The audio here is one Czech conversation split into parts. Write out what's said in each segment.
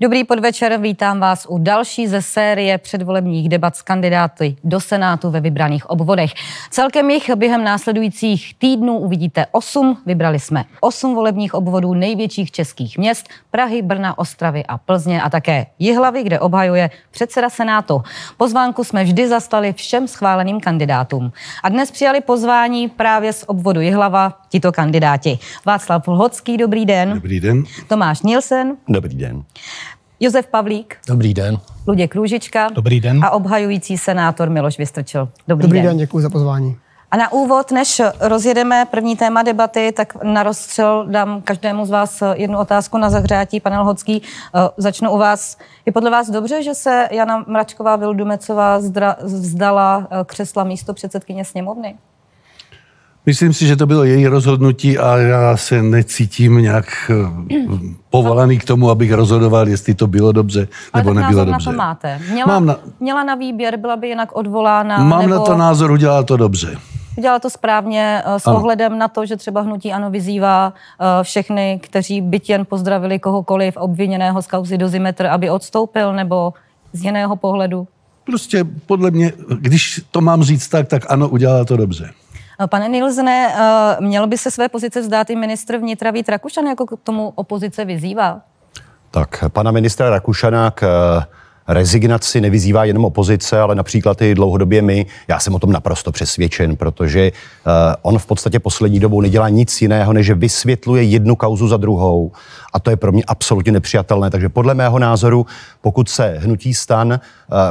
Dobrý podvečer, vítám vás u další ze série předvolebních debat s kandidáty do Senátu ve vybraných obvodech. Celkem jich během následujících týdnů uvidíte osm. Vybrali jsme osm volebních obvodů největších českých měst, Prahy, Brna, Ostravy a Plzně a také Jihlavy, kde obhajuje předseda Senátu. Pozvánku jsme vždy zastali všem schváleným kandidátům. A dnes přijali pozvání právě z obvodu Jihlava tito kandidáti. Václav Lhocký, dobrý den. Dobrý den. Tomáš Nielsen. Dobrý den. Josef Pavlík. Dobrý den. Luděk Růžička. Dobrý den. A obhajující senátor Miloš Vystrčil. Dobrý, Dobrý den. den, děkuji za pozvání. A na úvod, než rozjedeme první téma debaty, tak na rozstřel dám každému z vás jednu otázku na zahřátí. Pane Lhocký, eh, začnu u vás. Je podle vás dobře, že se Jana Mračková Vildumecová zdra, vzdala eh, křesla místo předsedkyně sněmovny? Myslím si, že to bylo její rozhodnutí a já se necítím nějak eh, povolaný k tomu, abych rozhodoval, jestli to bylo dobře nebo Ale nebylo dobře. na to máte. Měla, Mám na, měla na výběr, byla by jinak odvolána? mám nebo... na to názor, udělala to dobře. Udělala to správně eh, s Ano. ohledem na to, že třeba hnutí ANO vyzývá eh, všechny, kteří byť jen pozdravili kohokoliv obviněného z kauzy dozimetr, aby odstoupil, nebo z jiného pohledu. Prostě podle mě, když to mám říct tak, tak ano, udělala to dobře. Pane Nilsne, eh, mělo by se své pozice vzdát i ministr vnitra Vít Rakušan, jako k tomu opozice vyzývá? Tak pana ministra Rakušana k eh, rezignaci nevyzývá jenom opozice, ale například i dlouhodobě my. Já jsem o tom naprosto přesvědčen, protože eh, on v podstatě poslední dobou nedělá nic jiného, než že vysvětluje jednu kauzu za druhou. A to je pro mě absolutně nepřijatelné. Takže podle mého názoru, pokud se hnutí stan eh,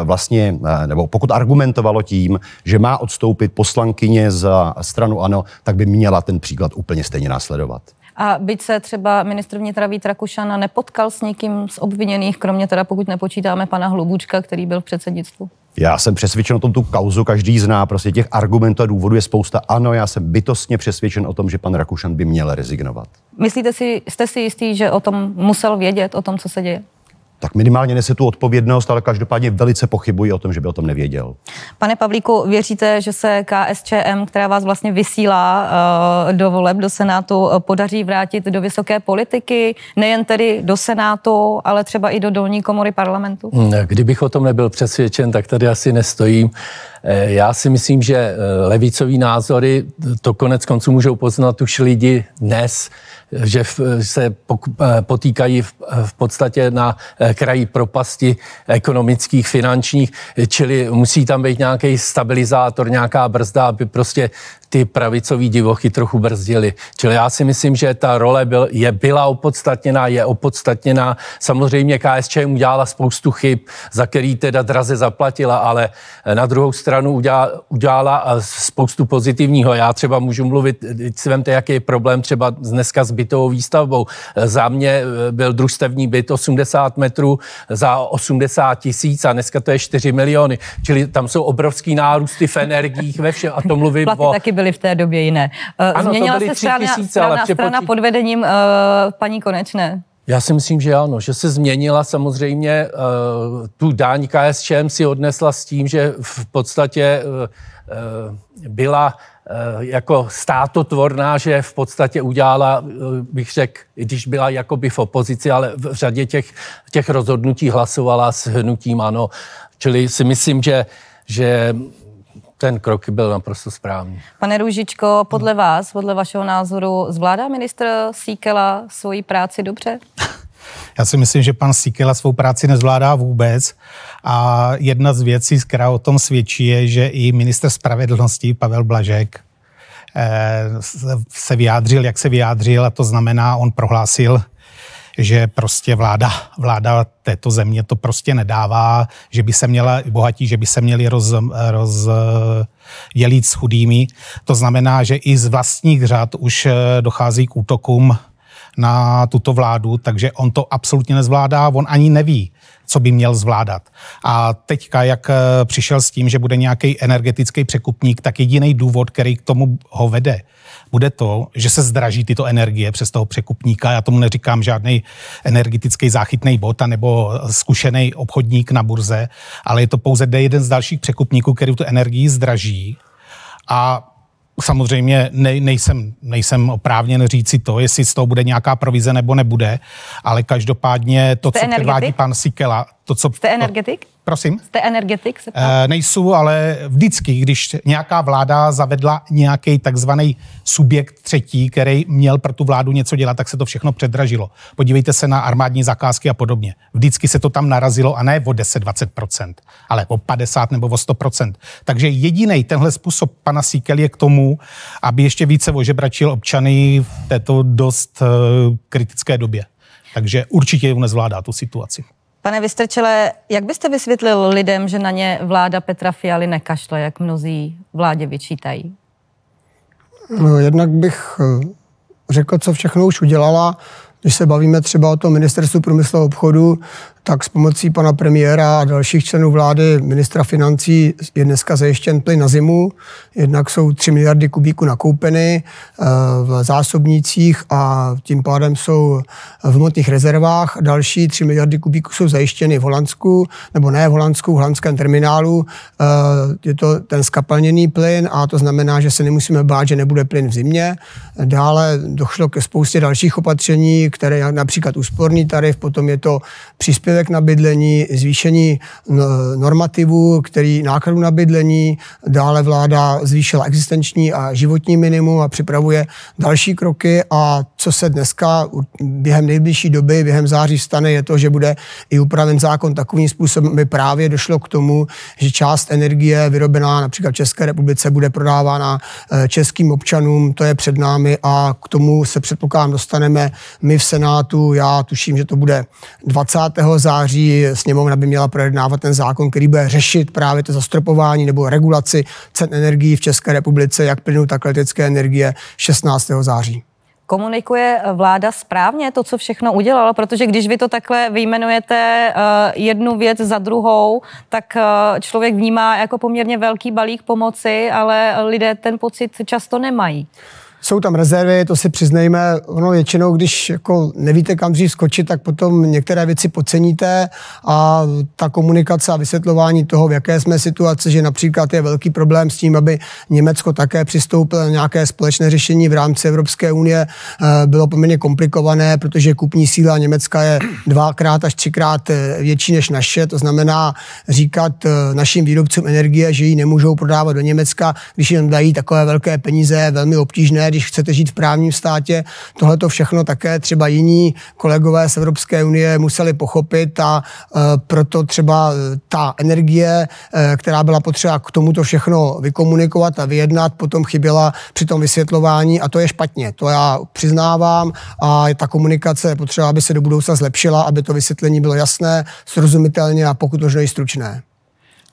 vlastně, eh, nebo pokud argumentovalo tím, že má odstoupit poslankyně za stranu ANO, tak by měla ten příklad úplně stejně následovat. A byť se třeba ministr vnitra Vít Rakušan nepotkal s někým z obviněných, kromě teda pokud nepočítáme pana Hlubučka, který byl v předsednictvu. Já jsem přesvědčen o tom tu kauzu, každý zná, prostě těch argumentů a důvodů je spousta. Ano, já jsem bytostně přesvědčen o tom, že pan Rakušan by měl rezignovat. Myslíte si, jste si jistý, že o tom musel vědět, o tom, co se děje? Tak minimálně nese tu odpovědnost, ale každopádně velice pochybuji o tom, že by o tom nevěděl. Pane Pavlíku, věříte, že se KSČM, která vás vlastně vysílá eh, do voleb, do Senátu, eh, podaří vrátit do vysoké politiky, nejen tedy do Senátu, ale třeba i do dolní komory parlamentu? Kdybych o tom nebyl přesvědčen, tak tady asi nestojím. Eh, Já si myslím, že eh, levicový názory, to konec konců můžou poznat už lidi dnes, že se eh, potýkají v, podstatě na kraji propasti ekonomických, finančních, čili musí tam být nějaký stabilizátor, nějaká brzda, aby prostě ty pravicový divochy trochu brzdili. Čili já si myslím, že ta role byl, je, byla opodstatněná, je opodstatněná. Samozřejmě KSČM udělala spoustu chyb, za který teda draze zaplatila, ale na druhou stranu udělala, udělala spoustu pozitivního. Já třeba můžu mluvit, teď si vemte, jaký je problém třeba dneska s bytovou výstavbou. Za mě eh, byl družstevní byt 80 metrů za 80 tisíc a dneska to je 4 miliony. Čili tam jsou obrovský nárůsty v energiích ve všem a to mluvím o... taky byly v té době jiné. Eh, Ano, Změnila byly se strana, tisíce, strana, přepočí- strana pod vedením uh, paní Konečné. Já si myslím, že ano, že se změnila samozřejmě. Uh, tu daň KSČM si odnesla s tím, že v podstatě uh, byla jako státotvorná, že v podstatě udělala, bych řekl, i když byla jakoby v opozici, ale v řadě těch, těch rozhodnutí hlasovala s hnutím ano. Čili si myslím, že, že ten krok byl naprosto správný. Pane Růžičko, podle vás, podle vašeho názoru, zvládá ministr Síkela svoji práci dobře? Já si myslím, že pan Sikela svou práci nezvládá vůbec a jedna z věcí, která o tom svědčí, je, že i minister spravedlnosti Pavel Blažek eh, se vyjádřil, jak se vyjádřil a to znamená, on prohlásil, že prostě vláda, vláda této země to prostě nedává, že by se měla bohatí, že by se měli roz, roz dělit s chudými. To znamená, že i z vlastních řad už eh, dochází k útokům na tuto vládu, takže on to absolutně nezvládá, on ani neví, co by měl zvládat. A teďka, jak eh, přišel s tím, že bude nějaký energetický překupník, tak jediný důvod, který k tomu ho vede, bude to, že se zdraží tyto energie přes toho překupníka. Já tomu neříkám žádný energetický záchytný bod nebo zkušený obchodník na burze, ale je to pouze jeden z dalších překupníků, který tu energii zdraží. A Samozřejmě ne, nejsem, nejsem oprávněn říci to, jestli z toho bude nějaká provize nebo nebude, ale každopádně to, co předvádí pan Sikela, to, co... Jste energetik? Prosím? Jste energetik? Se? E, nejsou, ale vždycky, když nějaká vláda zavedla nějaký takzvaný subjekt třetí, který měl pro tu vládu něco dělat, tak se to všechno předražilo. Podívejte se na armádní zakázky a podobně. Vždycky se to tam narazilo a ne o 10-20%, ale o 50 nebo o 100%. Takže jediný tenhle způsob pana Síkel je k tomu, aby ještě více ožebračil občany v této dost uh, kritické době. Takže určitě ju nezvládá tu situaci. Pane Vystrčele, jak byste vysvětlil lidem, že na ně vláda Petra Fialy nekašle, jak mnozí vládě vyčítají? No, jednak bych eh, řekl, co všechno už udělala. Když se bavíme třeba o tom ministerstvu průmyslu a obchodu, tak s pomocí pana premiéra a dalších členů vlády, ministra financí, je dneska zajištěn plyn na zimu. Jednak jsou 3 miliardy kubíků nakoupeny eh, v zásobnících a tím pádem jsou v hmotných rezervách. Další 3 miliardy kubíků jsou zajištěny v Holandsku, nebo ne v Holandsku, v holandském terminálu. Eh, je to ten skapalněný plyn a to znamená, že se nemusíme bát, že nebude plyn v zimě. Dále došlo ke spoustě dalších opatření, které například úsporný tarif, potom je to příspěvek příspěvek na bydlení, zvýšení normativů, který nákladů na bydlení, dále vláda zvýšila existenční a životní minimum a připravuje další kroky. A co se dneska během nejbližší doby, během září stane, je to, že bude i upraven zákon takovým způsobem, aby právě došlo k tomu, že část energie vyrobená například v České republice bude prodávána eh, českým občanům, to je před námi a k tomu se předpokládám dostaneme my v Senátu, já tuším, že to bude 20 září sněmovna by měla projednávat ten zákon, který bude řešit právě to zastropování nebo regulaci cen energií v České republice, jak plynu, tak letecké energie 16. září. Komunikuje vláda správně to, co všechno udělala? Protože když vy to takhle vyjmenujete uh, jednu věc za druhou, tak uh, člověk vnímá jako poměrně velký balík pomoci, ale lidé ten pocit často nemají. Jsou tam rezervy, to si přiznejme, ono většinou, když jako nevíte, kam dřív skočit, tak potom některé věci podceníte a ta komunikace a vysvětlování toho, v jaké jsme situaci, že například je velký problém s tím, aby Německo také přistoupilo na nějaké společné řešení v rámci Evropské unie, eh, bylo poměrně komplikované, protože kupní síla Německa je dvakrát až třikrát eh, větší než naše, to znamená říkat eh, našim výrobcům energie, že ji nemůžou prodávat do Německa, když jim dají takové velké peníze, velmi obtížné, když chcete žít v právním státě. Tohle to všechno také třeba jiní kolegové z Evropské unie museli pochopit a e, proto třeba e, ta energie, e, která byla potřeba k tomuto všechno vykomunikovat a vyjednat, potom chyběla při tom vysvětlování a to je špatně. To já přiznávám a ta komunikace je potřeba, aby se do budoucna zlepšila, aby to vysvětlení bylo jasné, srozumitelně a pokud možno i stručné.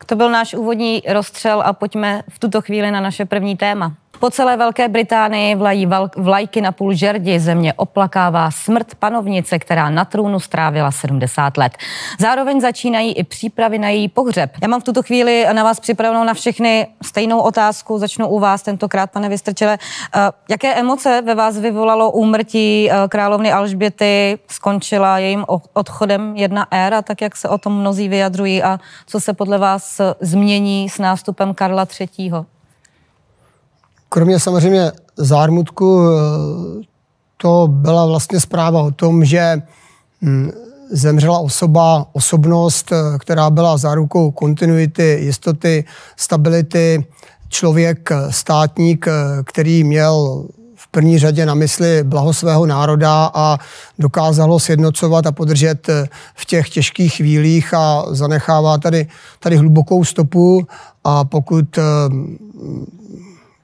To byl náš úvodní rozstřel a pojďme v tuto chvíli na naše první téma. Po celé Velké Británii vlají vlajky na půl žerdi. Země oplakává smrt panovnice, která na trůnu strávila 70 let. Zároveň začínají i přípravy na její pohřeb. Já mám v tuto chvíli na vás připravenou na všechny stejnou otázku. Začnu u vás tentokrát, pane Vystrčele. Eh, jaké emoce ve vás vyvolalo úmrtí eh, královny Alžběty? Skončila jejím odchodem jedna éra, tak jak se o tom mnozí vyjadřují a co se podle vás změní s nástupem Karla III. Kromě samozřejmě zármutku eh, to byla vlastně zpráva o tom, že hm, zemřela osoba, osobnost, eh, která byla zárukou kontinuity, jistoty, stability, člověk, eh, státník, který měl v první řadě na mysli blaho svého národa a dokázalo sjednocovat a podržet v těch těžkých chvílích a zanechává tady, tady hlubokou stopu. A pokud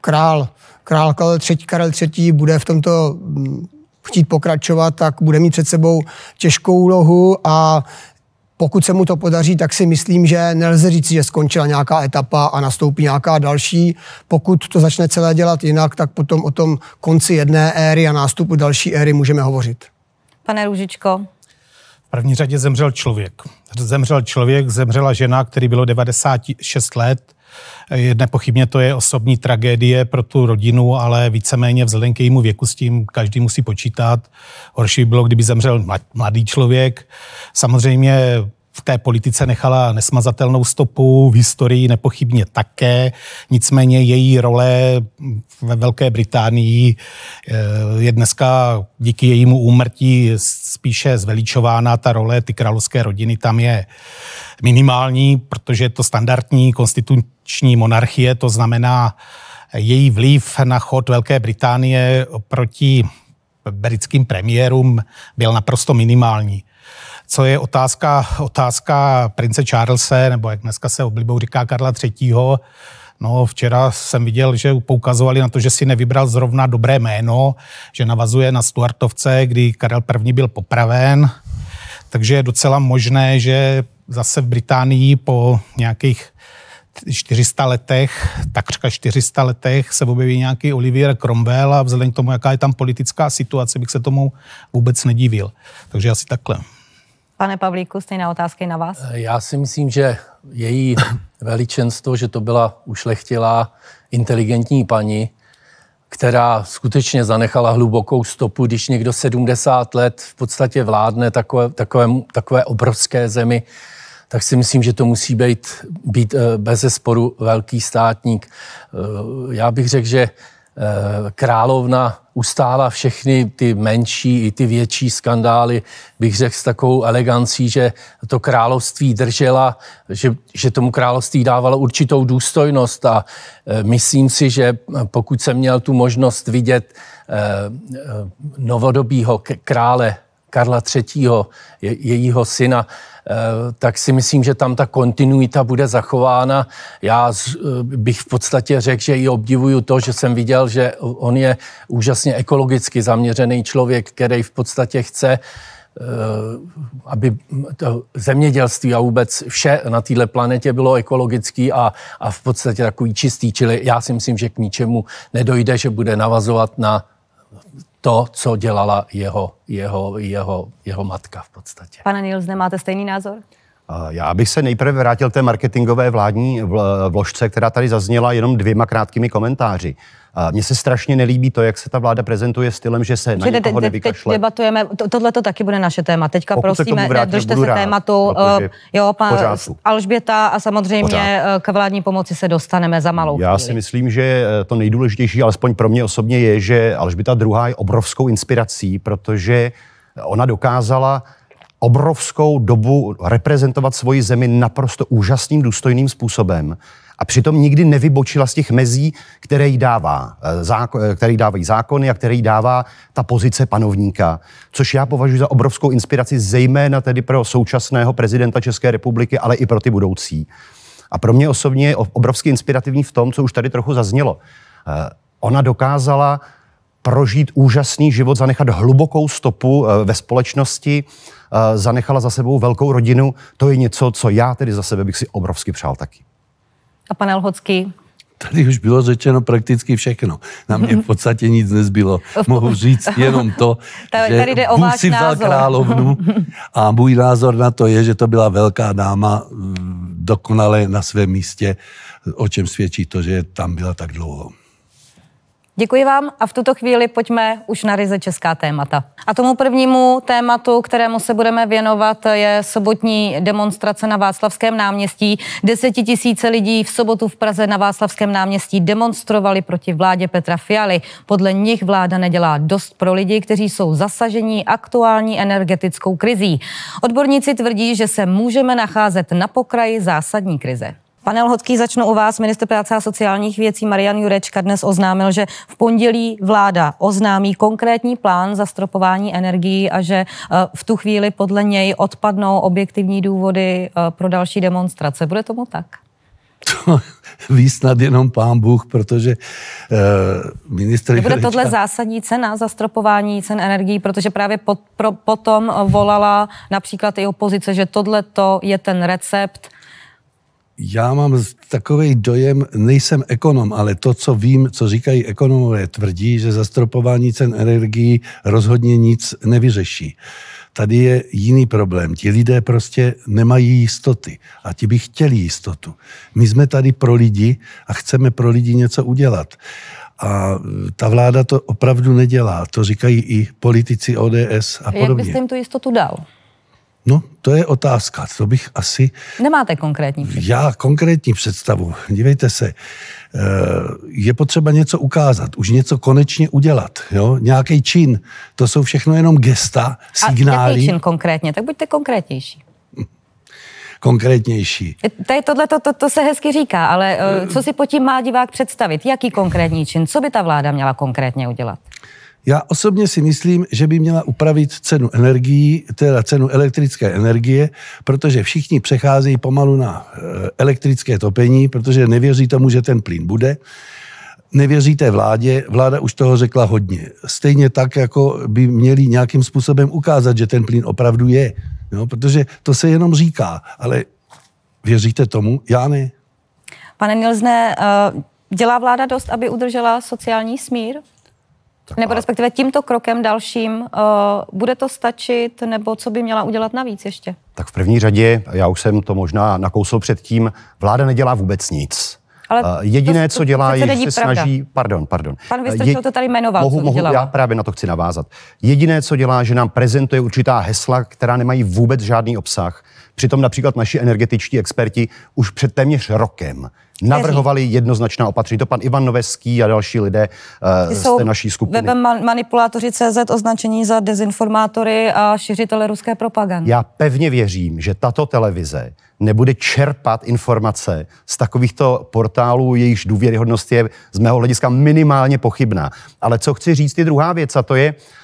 král, král Karel III, Karel III bude v tomto mm, chtít pokračovat, tak bude mít před sebou těžkou úlohu a pokud se mu to podaří, tak si myslím, že nelze říct, že skončila nějaká etapa a nastoupí nějaká další. Pokud to začne celé dělat jinak, tak potom o tom konci jedné éry a nástupu další éry můžeme hovořit. Pane Růžičko. V první řadě zemřel člověk. Zemřel člověk, zemřela žena, který bylo 96 let, Nepochybně to je osobní tragédie pro tu rodinu, ale víceméně vzhledem k jejímu věku s tím každý musí počítat. Horší by bylo, kdyby zemřel mladý člověk. Samozřejmě v té politice nechala nesmazatelnou stopu, v historii nepochybně také. Nicméně její role ve Velké Británii eh, je dneska díky jejímu úmrtí spíše zveličována. Ta role ty královské rodiny tam je minimální, protože je to standardní konstituční monarchie, to znamená, její vliv na chod Velké Británie proti britským premiérům byl naprosto minimální. Co je otázka, otázka prince Charlese, nebo jak dneska se oblibou říká Karla III., No, včera jsem viděl, že poukazovali na to, že si nevybral zrovna dobré jméno, že navazuje na Stuartovce, kdy Karel I. byl popraven. Takže je docela možné, že zase v Británii po nějakých 400 letech, takřka 400 letech se objeví nějaký Olivier Cromwell a vzhledem k tomu, jaká je tam politická situace, bych se tomu vůbec nedivil. Takže asi takhle. Pane Pavlíku, stejná otázka na vás? Já si myslím, že její veličenstvo, že to byla ušlechtilá, inteligentní paní, která skutečně zanechala hlubokou stopu, když někdo 70 let v podstatě vládne takové, takové, takové obrovské zemi, tak si myslím, že to musí být, být eh, bez zesporu velký státník. Eh, já bych řekl, že Eh, královna ustála všechny ty menší i ty větší skandály, bych řekl s takovou elegancí, že to království držela, že, že tomu království dávalo určitou důstojnost a eh, myslím si, že pokud jsem měl tu možnost vidět eh, novodobího krále Karla III., jejího syna, Eh, tak si myslím, že tam ta kontinuita bude zachována. Já eh, bych v podstatě řekl, že i obdivuju to, že jsem viděl, že on je úžasně ekologicky zaměřený člověk, který v podstatě chce eh, aby to zemědělství a vůbec vše na této planetě bylo ekologický a, a v podstatě takový čistý. Čili já si myslím, že k ničemu nedojde, že bude navazovat na to, co dělala jeho, jeho, jeho, jeho matka v podstatě. Pane Nils, nemáte stejný názor? Já bych se nejprve vrátil té marketingové vládní vložce, která tady zazněla jenom dvěma krátkými komentáři. Mně se strašně nelíbí to, jak se ta vláda prezentuje stylem, že se na Čili někoho nevykašle. Teď debatujeme, to, tohle to taky bude naše téma. Teďka Pokud prosíme, se vrátit, držte se rád, tématu. Uh, jo, pan Alžběta a samozřejmě pořád. Eh, k vládní pomoci se dostaneme za malou Já chvíli. si myslím, že eh, to nejdůležitější, alespoň pro mě osobně, je, že Alžběta II. je obrovskou inspirací, protože ona dokázala obrovskou dobu reprezentovat svoji zemi naprosto úžasným, důstojným způsobem a přitom nikdy nevybočila z těch mezí, které jí, dává, eh, eh, které jí dávají zákony a které jí dává ta pozice panovníka, což já považuji za obrovskou inspiraci, zejména tedy pro současného prezidenta České republiky, ale i pro ty budoucí. A pro mě osobně je obrovsky inspirativní v tom, co už tady trochu zaznělo. Eh, ona dokázala prožít úžasný život, zanechat hlubokou stopu ve společnosti, zanechala za sebou velkou rodinu. To je něco, co já tedy za sebe bych si obrovsky přál taky. A pan Elhocký? Tady už bylo řečeno prakticky všechno. Na mě v podstatě nic nezbylo. Mohu říct jenom to, tady, že tady jde o Bůh si vzal královnu a můj názor na to je, že to byla velká dáma dokonale na svém místě, o čem svědčí to, že tam byla tak dlouho. Děkuji vám a v tuto chvíli pojďme už na ryze česká témata. A tomu prvnímu tématu, kterému se budeme věnovat, je sobotní demonstrace na Václavském náměstí. Desetitisíce lidí v sobotu v Praze na Václavském náměstí demonstrovali proti vládě Petra Fialy. Podle nich vláda nedělá dost pro lidi, kteří jsou zasažení aktuální energetickou krizí. Odborníci tvrdí, že se můžeme nacházet na pokraji zásadní krize. Pane Lhodský, začnu u vás. Minister práce a sociálních věcí Marian Jurečka dnes oznámil, že v pondělí vláda oznámí konkrétní plán zastropování energií a že eh, v tu chvíli podle něj odpadnou objektivní důvody eh, pro další demonstrace. Bude tomu tak? To ví snad jenom pán Bůh, protože uh, ministr... Bude Jurečka... tohle zásadní cena zastropování cen energií, protože právě pot, pro, potom volala například i opozice, že tohle je ten recept, já mám takový dojem, nejsem ekonom, ale to, co vím, co říkají ekonomové, tvrdí, že zastropování cen energií rozhodně nic nevyřeší. Tady je jiný problém. Ti lidé prostě nemají jistoty a ti by chtěli jistotu. My jsme tady pro lidi a chceme pro lidi něco udělat. A ta vláda to opravdu nedělá. To říkají i politici ODS a podobně. Jak byste jim tu jistotu dal? No, to je otázka. To bych asi... Nemáte konkrétní představu? Já konkrétní představu. Dívejte se, eh, je potřeba něco ukázat, už něco konečně udělat. Jo? Nějaký čin. To jsou všechno jenom gesta, signály. A jaký čin konkrétně? Tak buďte konkrétnější. Konkrétnější. Tady tohle to, to, to se hezky říká, ale eh, co si po tím má divák představit? Jaký konkrétní čin? Co by ta vláda měla konkrétně udělat? Já osobně si myslím, že by měla upravit cenu energií, teda cenu elektrické energie, protože všichni přecházejí pomalu na eh, elektrické topení, protože nevěří tomu, že ten plyn bude. Nevěří té vládě, vláda už toho řekla hodně. Stejně tak, jako by měli nějakým způsobem ukázat, že ten plyn opravdu je. No, protože to se jenom říká, ale věříte tomu? Já ne. Pane Nilzne, eh, dělá vláda dost, aby udržela sociální smír? Tak nebo respektive tímto krokem dalším, uh, bude to stačit, nebo co by měla udělat navíc ještě? Tak v první řadě, já už jsem to možná nakousl předtím, vláda nedělá vůbec nic. Ale uh, jediné, to, co dělá, je, že se pravda. snaží... Pardon, pardon. Pan Vystrčil je, to tady jmenoval, mohu, co mohu, Já právě na to chci navázat. Jediné, co dělá, že nám prezentuje určitá hesla, která nemají vůbec žádný obsah. Přitom například naši energetičtí experti už před téměř rokem navrhovali jednoznačná opatření. To pan Ivan Noveský a další lidé uh, z té naší skupiny. Webem manipulátoři CZ označení za dezinformátory a šiřitele ruské propagandy. Já pevně věřím, že tato televize nebude čerpat informace z takovýchto portálů, jejichž důvěryhodnost je z mého hlediska minimálně pochybná. Ale co chci říct je druhá věc a to je, uh,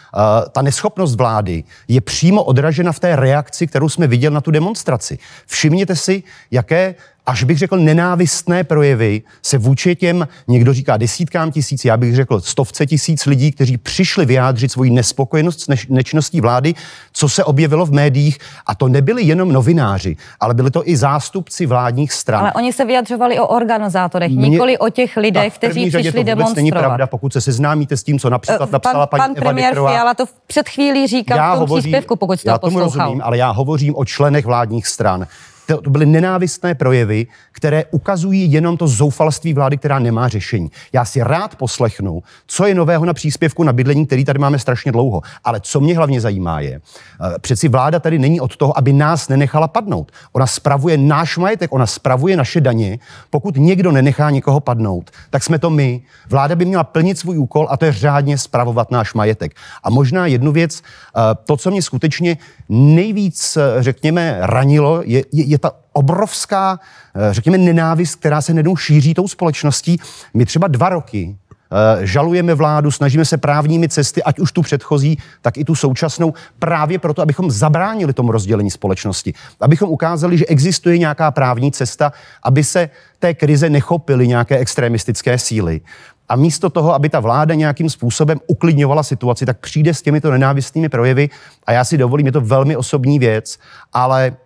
ta neschopnost vlády je přímo odražena v té reakci, kterou jsme viděli na tu demonstraci. Všimněte si, jaké až bych řekl nenávistné projevy se vůči těm, někdo říká desítkám tisíc, já bych řekl stovce tisíc lidí, kteří přišli vyjádřit svoji nespokojenost s nečinností vlády, co se objevilo v médiích. A to nebyli jenom novináři, ale byli to i zástupci vládních stran. Ale oni se vyjadřovali o organizátorech, Mě, nikoli o těch lidech, kteří přišli to demonstrovat. není pravda, pokud se seznámíte s tím, co například eh, napsala pan, paní pan premiér Eva Fiala to před chvílí říkal já v tom hovořím, příspěvku, pokud jste já tomu rozumím, ale já hovořím o členech vládních stran to, byly nenávistné projevy, které ukazují jenom to zoufalství vlády, která nemá řešení. Já si rád poslechnu, co je nového na příspěvku na bydlení, který tady máme strašně dlouho. Ale co mě hlavně zajímá je, eh, přeci vláda tady není od toho, aby nás nenechala padnout. Ona spravuje náš majetek, ona spravuje naše daně. Pokud někdo nenechá někoho padnout, tak jsme to my. Vláda by měla plnit svůj úkol a to je řádně spravovat náš majetek. A možná jednu věc, eh, to, co mě skutečně nejvíc, eh, řekněme, ranilo, je, je, je ta obrovská, eh, řekněme, nenávist, která se nedou šíří tou společností. My třeba dva roky eh, žalujeme vládu, snažíme se právními cesty, ať už tu předchozí, tak i tu současnou, právě proto, abychom zabránili tomu rozdělení společnosti. Abychom ukázali, že existuje nějaká právní cesta, aby se té krize nechopily nějaké extremistické síly. A místo toho, aby ta vláda nějakým způsobem uklidňovala situaci, tak přijde s těmito nenávistnými projevy. A já si dovolím, je to velmi osobní věc, ale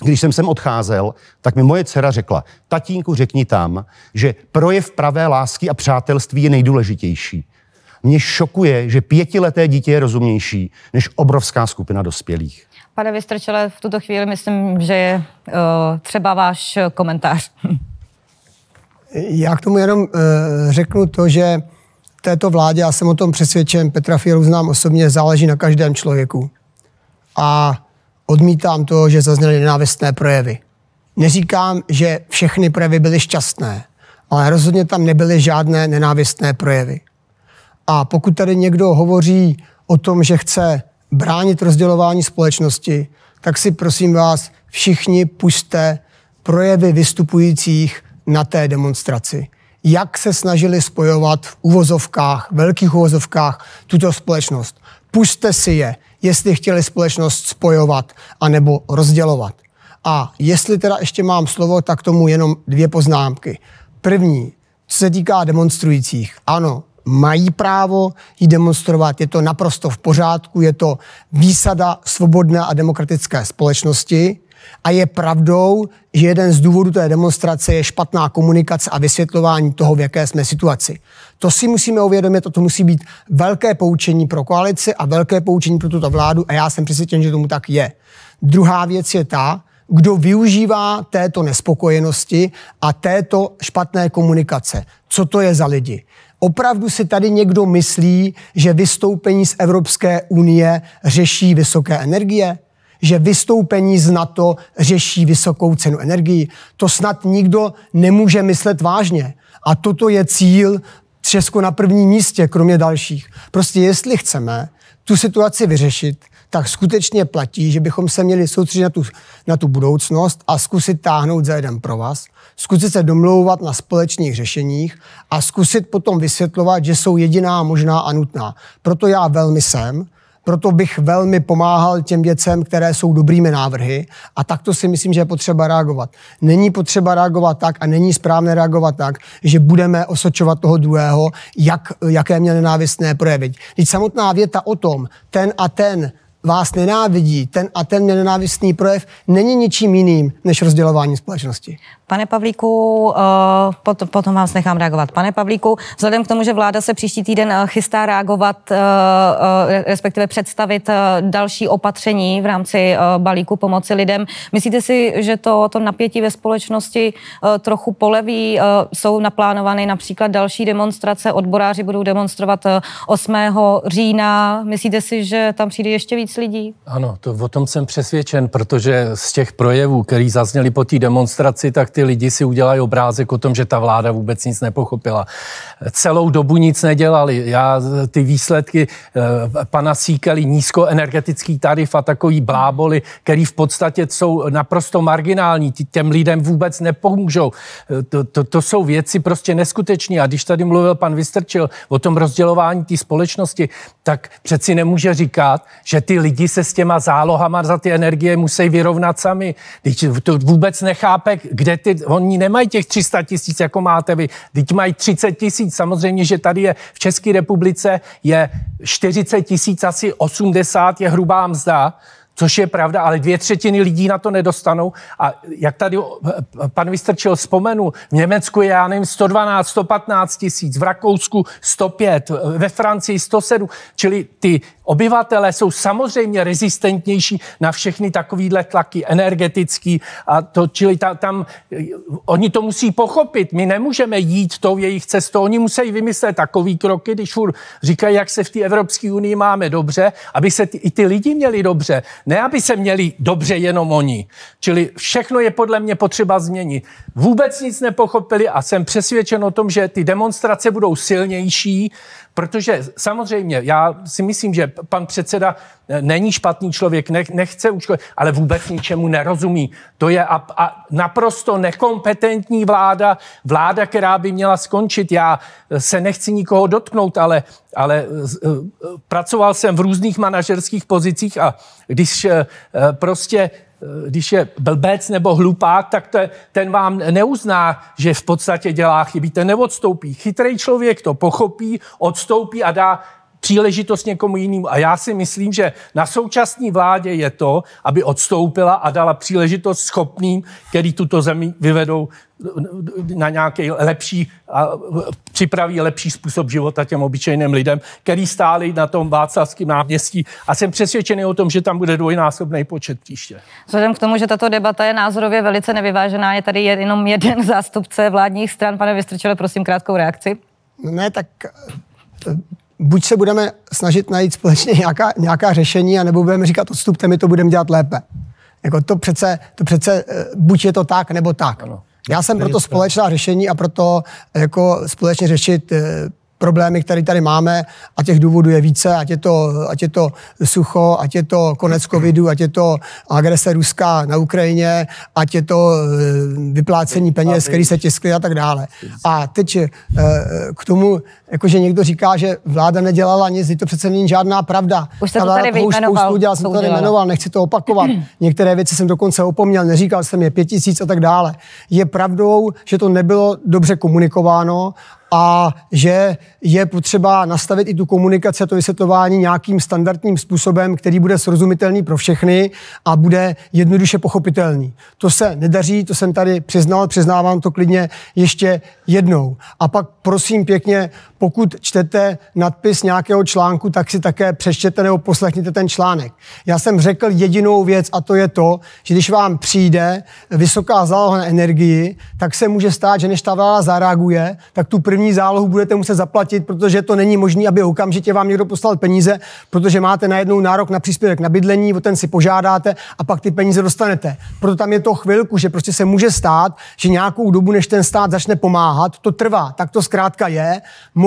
když jsem sem odcházel, tak mi moje dcera řekla, tatínku, řekni tam, že projev pravé lásky a přátelství je nejdůležitější. Mě šokuje, že pětileté dítě je rozumnější než obrovská skupina dospělých. Pane Vystrčele, v tuto chvíli myslím, že je uh, třeba váš komentář. Já k tomu jenom uh, řeknu to, že této vládě, já jsem o tom přesvědčen, Petra Fialu znám osobně, záleží na každém člověku. A Odmítám to, že zazněly nenávistné projevy. Neříkám, že všechny projevy byly šťastné, ale rozhodně tam nebyly žádné nenávistné projevy. A pokud tady někdo hovoří o tom, že chce bránit rozdělování společnosti, tak si prosím vás všichni puste projevy vystupujících na té demonstraci. Jak se snažili spojovat v uvozovkách, velkých uvozovkách tuto společnost. Puste si je jestli chtěli společnost spojovat anebo rozdělovat. A jestli teda ještě mám slovo, tak tomu jenom dvě poznámky. První, co se týká demonstrujících. Ano, mají právo jí demonstrovat, je to naprosto v pořádku, je to výsada svobodné a demokratické společnosti. A je pravdou, že jeden z důvodů té demonstrace je špatná komunikace a vysvětlování toho, v jaké jsme situaci. To si musíme uvědomit, to musí být velké poučení pro koalici a velké poučení pro tuto vládu a já jsem přesvědčen, že tomu tak je. Druhá věc je ta, kdo využívá této nespokojenosti a této špatné komunikace. Co to je za lidi? Opravdu si tady někdo myslí, že vystoupení z Evropské unie řeší vysoké energie? Že vystoupení z NATO řeší vysokou cenu energii. To snad nikdo nemůže myslet vážně. A toto je cíl Česko na prvním místě, kromě dalších. Prostě jestli chceme tu situaci vyřešit, tak skutečně platí, že bychom se měli soustředit na tu, na tu budoucnost a zkusit táhnout za jeden pro vás, zkusit se domlouvat na společných řešeních a zkusit potom vysvětlovat, že jsou jediná možná a nutná. Proto já velmi jsem, proto bych velmi pomáhal těm věcem, které jsou dobrými návrhy a takto si myslím, že je potřeba reagovat. Není potřeba reagovat tak a není správné reagovat tak, že budeme osočovat toho druhého, jak, jaké měl nenávistné projevy. Teď samotná věta o tom, ten a ten vás nenávidí, ten a ten nenávistný projev, není ničím jiným než rozdělování společnosti. Pane Pavlíku, pot, potom vás nechám reagovat. Pane Pavlíku, vzhledem k tomu, že vláda se příští týden eh, chystá reagovat, uh, respektive představit další opatření v rámci balíku pomoci lidem, myslíte si, že to, to napětí ve společnosti trochu poleví? Jsou naplánovány například další demonstrace, odboráři budou demonstrovat 8. října. Myslíte si, že tam přijde ještě víc lidí? Ano, to, o tom jsem přesvědčen, protože z těch projevů, který zazněli po té demonstraci, tak ty lidi si udělají obrázek o tom, že ta vláda vůbec nic nepochopila. Celou dobu nic nedělali. Já ty výsledky eh, pana Síkeli, nízkoenergetický tarif a takový bláboli, který v podstatě jsou naprosto marginální, těm lidem vůbec nepomůžou. Eh, to, to, to jsou věci prostě neskutečné. A když tady mluvil pan Vystrčil o tom rozdělování té společnosti, tak přeci nemůže říkat, že ty lidi se s těma zálohama za ty energie musí vyrovnat sami. Teď to vůbec nechápe, kde ty, oni nemají těch 300 tisíc, jako máte vy, teď mají 30 tisíc. Samozřejmě, že tady je v České republice je 40 tisíc, asi 80 je hrubá mzda, což je pravda, ale dvě třetiny lidí na to nedostanou. A jak tady pan Vystrčil vzpomenul, v Německu je, já nevím, 112, 115 tisíc, v Rakousku 105, ve Francii 107, čili ty Obyvatelé jsou samozřejmě rezistentnější na všechny takovýhle tlaky energetický a to, čili ta, tam, oni to musí pochopit. My nemůžeme jít tou jejich cestou. Oni musí vymyslet takový kroky, když říkají, jak se v té Evropské unii máme dobře, aby se ty, i ty lidi měli dobře. Ne, aby se měli dobře jenom oni. Čili všechno je podle mě potřeba změnit. Vůbec nic nepochopili a jsem přesvědčen o tom, že ty demonstrace budou silnější, Protože samozřejmě, já si myslím, že pan předseda eh, není špatný člověk, nech, nechce učit, ale vůbec ničemu nerozumí. To je a, a naprosto nekompetentní vláda, vláda, která by měla skončit. Já eh, se nechci nikoho dotknout, ale, ale uh, pracoval jsem v různých manažerských pozicích a když prostě když je blbec nebo hlupák, tak to, ten vám neuzná, že v podstatě dělá chyby, ten neodstoupí. Chytrý člověk to pochopí, odstoupí a dá příležitost někomu jinému. A já si myslím, že na současné vládě je to, aby odstoupila a dala příležitost schopným, který tuto zemi vyvedou na nějaký lepší a připraví lepší způsob života těm obyčejným lidem, který stáli na tom Václavském náměstí a jsem přesvědčený o tom, že tam bude dvojnásobný počet příště. Vzhledem k tomu, že tato debata je názorově velice nevyvážená, je tady jenom jeden zástupce vládních stran. Pane Vystrčele, prosím krátkou reakci. Ne, tak buď se budeme snažit najít společně nějaká, nějaká řešení, anebo budeme říkat, odstupte, my to budeme dělat lépe. Jako to přece, to přece eh, buď je to tak, nebo tak. Ano. Já jsem proto společná řešení a proto jako společně řešit eh, problémy, které tady máme a těch důvodů je více, ať je to, ať je to sucho, ať je to konec covidu, ať je to agrese Ruska na Ukrajině, ať je to eh, vyplácení peněz, který se tiskly a tak dále. A teď eh, k tomu, jakože někdo říká, že vláda nedělala nic, to přece není žádná pravda. Už jste to tady vyjmenoval. Udělal, jsem to tady jmenoval, nechci to opakovat. Některé věci jsem dokonce opomněl, neříkal jsem je pět tisíc a tak dále. Je pravdou, že to nebylo dobře komunikováno a že je potřeba nastavit i tu komunikaci a to vysvětlování nějakým standardním způsobem, který bude srozumitelný pro všechny a bude jednoduše pochopitelný. To se nedaří, to jsem tady přiznal, přiznávám to klidně ještě jednou. A pak prosím pěkně, pokud čtete nadpis nějakého článku, tak si také přečtěte nebo poslechněte ten článek. Já jsem řekl jedinou věc a to je to, že když vám přijde vysoká záloha na energii, tak se může stát, že než ta vláda zareaguje, tak tu první zálohu budete muset zaplatit, protože to není možné, aby okamžitě vám někdo poslal peníze, protože máte najednou nárok na příspěvek na bydlení, o ten si požádáte a pak ty peníze dostanete. Proto tam je to chvilku, že prostě se může stát, že nějakou dobu, než ten stát začne pomáhat, to trvá. Tak to zkrátka je.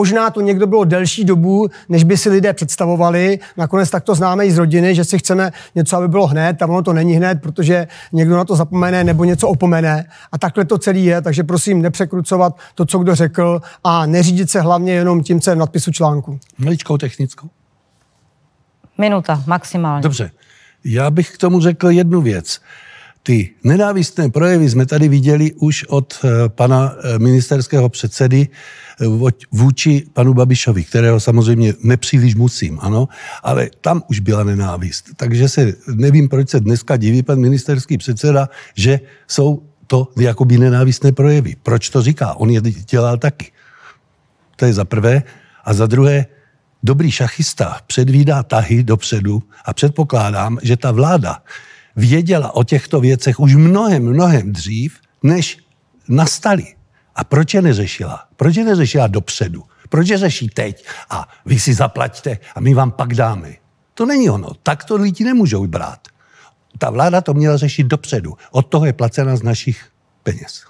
Možná to někdo bylo delší dobu, než by si lidé představovali. Nakonec tak to známe i z rodiny, že si chceme něco, aby bylo hned, a ono to není hned, protože někdo na to zapomene nebo něco opomene. A takhle to celý je, takže prosím nepřekrucovat to, co kdo řekl a neřídit se hlavně jenom tím, co je v nadpisu článku. Maličkou technickou. Minuta maximálně. Dobře. Já bych k tomu řekl jednu věc. Ty nenávistné projevy jsme tady viděli už od eh, pana eh, ministerského předsedy eh, vůči panu Babišovi, kterého samozřejmě nepříliš musím, ano, ale tam už byla nenávist. Takže se nevím, proč se dneska diví pan ministerský předseda, že jsou to jakoby nenávistné projevy. Proč to říká? On je dělal taky. To je za prvé. A za druhé, dobrý šachista předvídá tahy dopředu a předpokládám, že ta vláda věděla o těchto věcech už mnohem, mnohem dřív, než nastali. A proč je neřešila? Proč je neřešila dopředu? Proč je řeší teď? A vy si zaplaťte a my vám pak dáme. To není ono. Tak to lidi nemůžou brát. Ta vláda to měla řešit dopředu. Od toho je placena z našich peněz.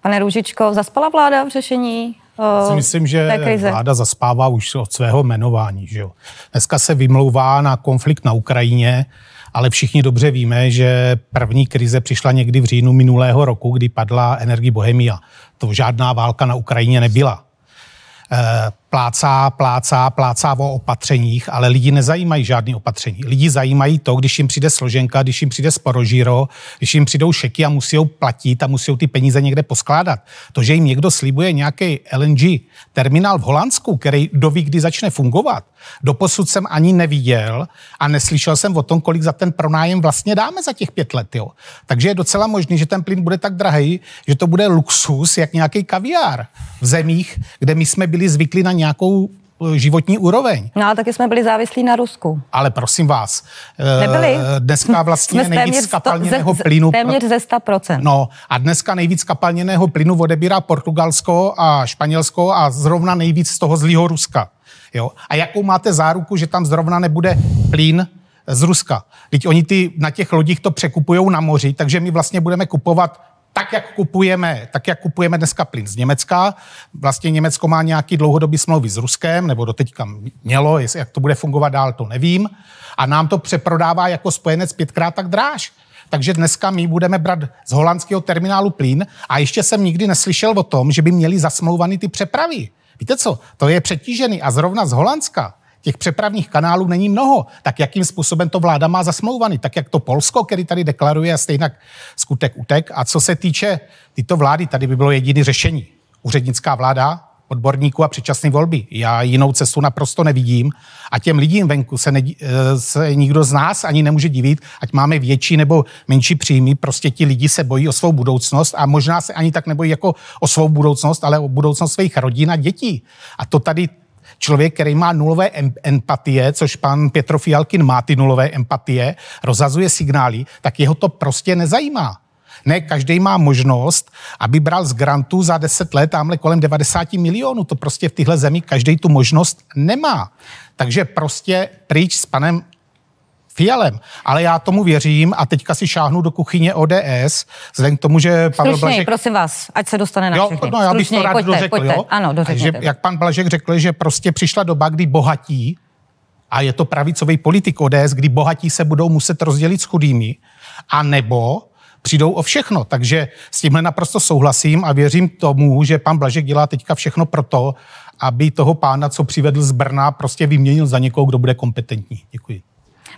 Pane Růžičko, zaspala vláda v řešení já si myslím, že vláda zaspává už od svého jmenování. Že jo? Dneska se vymlouvá na konflikt na Ukrajině, ale všichni dobře víme, že první krize přišla někdy v říjnu minulého roku, kdy padla Energie Bohemia. To žádná válka na Ukrajině nebyla. Eh, plácá, plácá, plácá o opatřeních, ale lidi nezajímají žádný opatření. Lidi zajímají to, když jim přijde složenka, když jim přijde sporožíro, když jim přijdou šeky a musí platit a musí ty peníze někde poskládat. To, že jim někdo slibuje nějaký LNG terminál v Holandsku, který doví, kdy začne fungovat, doposud jsem ani neviděl a neslyšel jsem o tom, kolik za ten pronájem vlastně dáme za těch pět let. Jo. Takže je docela možný, že ten plyn bude tak drahý, že to bude luxus, jak nějaký kaviár v zemích, kde my jsme byli zvyklí na nějakou eh, životní úroveň. No ale taky jsme byli závislí na Rusku. Ale prosím vás, eh, Nebyli. dneska vlastně jsme nejvíc skapalněného plynu... Téměř ze 100%. No a dneska nejvíc skapalněného plynu odebírá Portugalsko a Španělsko a zrovna nejvíc z toho zlýho Ruska. Jo? A jakou máte záruku, že tam zrovna nebude plyn z Ruska? Teď oni ty, na těch lodích to překupují na moři, takže my vlastně budeme kupovat tak, jak kupujeme, tak, jak kupujeme dneska plyn z Německa. Vlastně Německo má nějaký dlouhodobý smlouvy s Ruskem, nebo doteďka mělo, jestli, jak to bude fungovat dál, to nevím. A nám to přeprodává jako spojenec pětkrát tak dráž. Takže dneska my budeme brát z holandského terminálu plyn a ještě jsem nikdy neslyšel o tom, že by měli zasmlouvaný ty přepravy. Víte co, to je přetížený a zrovna z Holandska těch přepravních kanálů není mnoho. Tak jakým způsobem to vláda má zasmlouvaný? Tak jak to Polsko, který tady deklaruje a stejně skutek utek. A co se týče tyto vlády, tady by bylo jediné řešení. Úřednická vláda, odborníků a předčasné volby. Já jinou cestu naprosto nevidím a těm lidím venku se, ne, se nikdo z nás ani nemůže divit, ať máme větší nebo menší příjmy, prostě ti lidi se bojí o svou budoucnost a možná se ani tak nebojí jako o svou budoucnost, ale o budoucnost svých rodin a dětí. A to tady člověk, který má nulové empatie, což pan Petro Fialkin má ty nulové empatie, rozazuje signály, tak jeho to prostě nezajímá. Ne každý má možnost, aby bral z grantu za 10 let tamhle kolem 90 milionů. To prostě v téhle zemi každý tu možnost nemá. Takže prostě pryč s panem Fialem. Ale já tomu věřím a teďka si šáhnu do kuchyně ODS, vzhledem k tomu, že Pavel Blažek... prosím vás, ať se dostane na jo, všechny. No, já bych to rád pojďte, dořekl, pojďte. jo? Ano, že, jak pan Blažek řekl, že prostě přišla doba, kdy bohatí, a je to pravicový politik ODS, kdy bohatí se budou muset rozdělit s chudými, a nebo přijdou o všechno. Takže s tímhle naprosto souhlasím a věřím tomu, že pan Blažek dělá teďka všechno pro to, aby toho pána, co přivedl z Brna, prostě vyměnil za někoho, kdo bude kompetentní. Děkuji.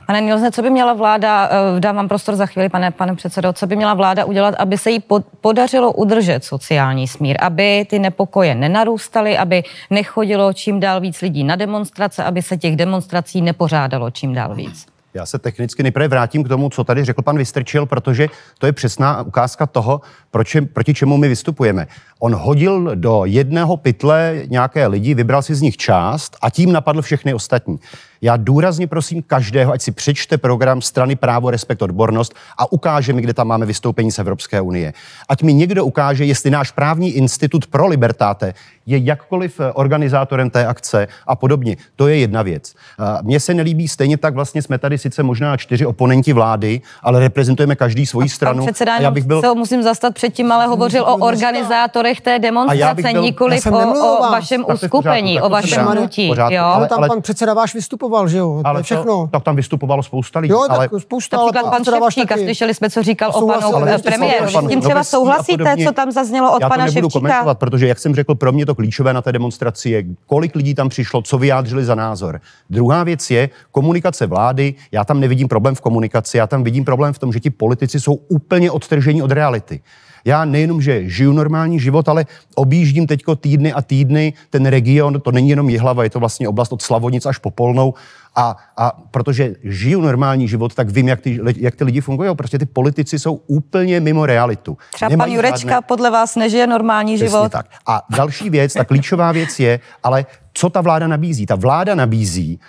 Pane Nilsne, co by měla vláda, eh, dám vám prostor za chvíli, pane, pane předsedo, co by měla vláda udělat, aby se jí podařilo udržet sociální smír, aby ty nepokoje nenarůstaly, aby nechodilo čím dál víc lidí na demonstrace, aby se těch demonstrací nepořádalo čím dál víc? Já se technicky nejprve vrátím k tomu, co tady řekl pan Vystrčil, protože to je přesná ukázka toho, proč, proti čemu my vystupujeme. On hodil do jedného pytle nějaké lidi, vybral si z nich část a tím napadl všechny ostatní. Já důrazně prosím každého, ať si přečte program strany Právo, Respekt, Odbornost a ukáže mi, kde tam máme vystoupení z Evropské unie. Ať mi někdo ukáže, jestli náš právní institut pro libertáte je jakkoliv eh, organizátorem té akce a podobně. To je jedna věc. Mně se nelíbí, stejně tak vlastně jsme tady sice možná čtyři oponenti vlády, ale reprezentujeme každý svoji stranu. Předseda, já bych byl... se musím zastat předtím, ale hovořil o organizátorech té demonstrace, byl... nikoliv o, o vašem uskupení, o vašem hnutí. Ale tam ale... pan předseda váš vystupoval, že jo? Ale všechno. To, tak tam vystupovalo spousta lidí. Jo, ale... spousta, ale pan Ševčík, a slyšeli jsme, co říkal o panu premiéru. S tím třeba souhlasíte, co tam zaznělo od pana Ševčíka? protože jak jsem řekl, pro mě to klíčové na té demonstraci je, kolik lidí tam přišlo, co vyjádřili za názor. Druhá věc je komunikace vlády. Já tam nevidím problém v komunikaci, já tam vidím problém v tom, že ti politici jsou úplně odtržení od reality. Já nejenom, že žiju normální život, ale objíždím teďko týdny a týdny ten region, to není jenom Jihlava, je to vlastně oblast od Slavonic až po Polnou a, a protože žiju normální život, tak vím, jak ty, jak ty lidi fungují. Prostě ty politici jsou úplně mimo realitu. Třeba Nemají pan Jurečka žádné... podle vás nežije normální Přesně život. tak. A další věc, ta klíčová věc je, ale co ta vláda nabízí? Ta vláda nabízí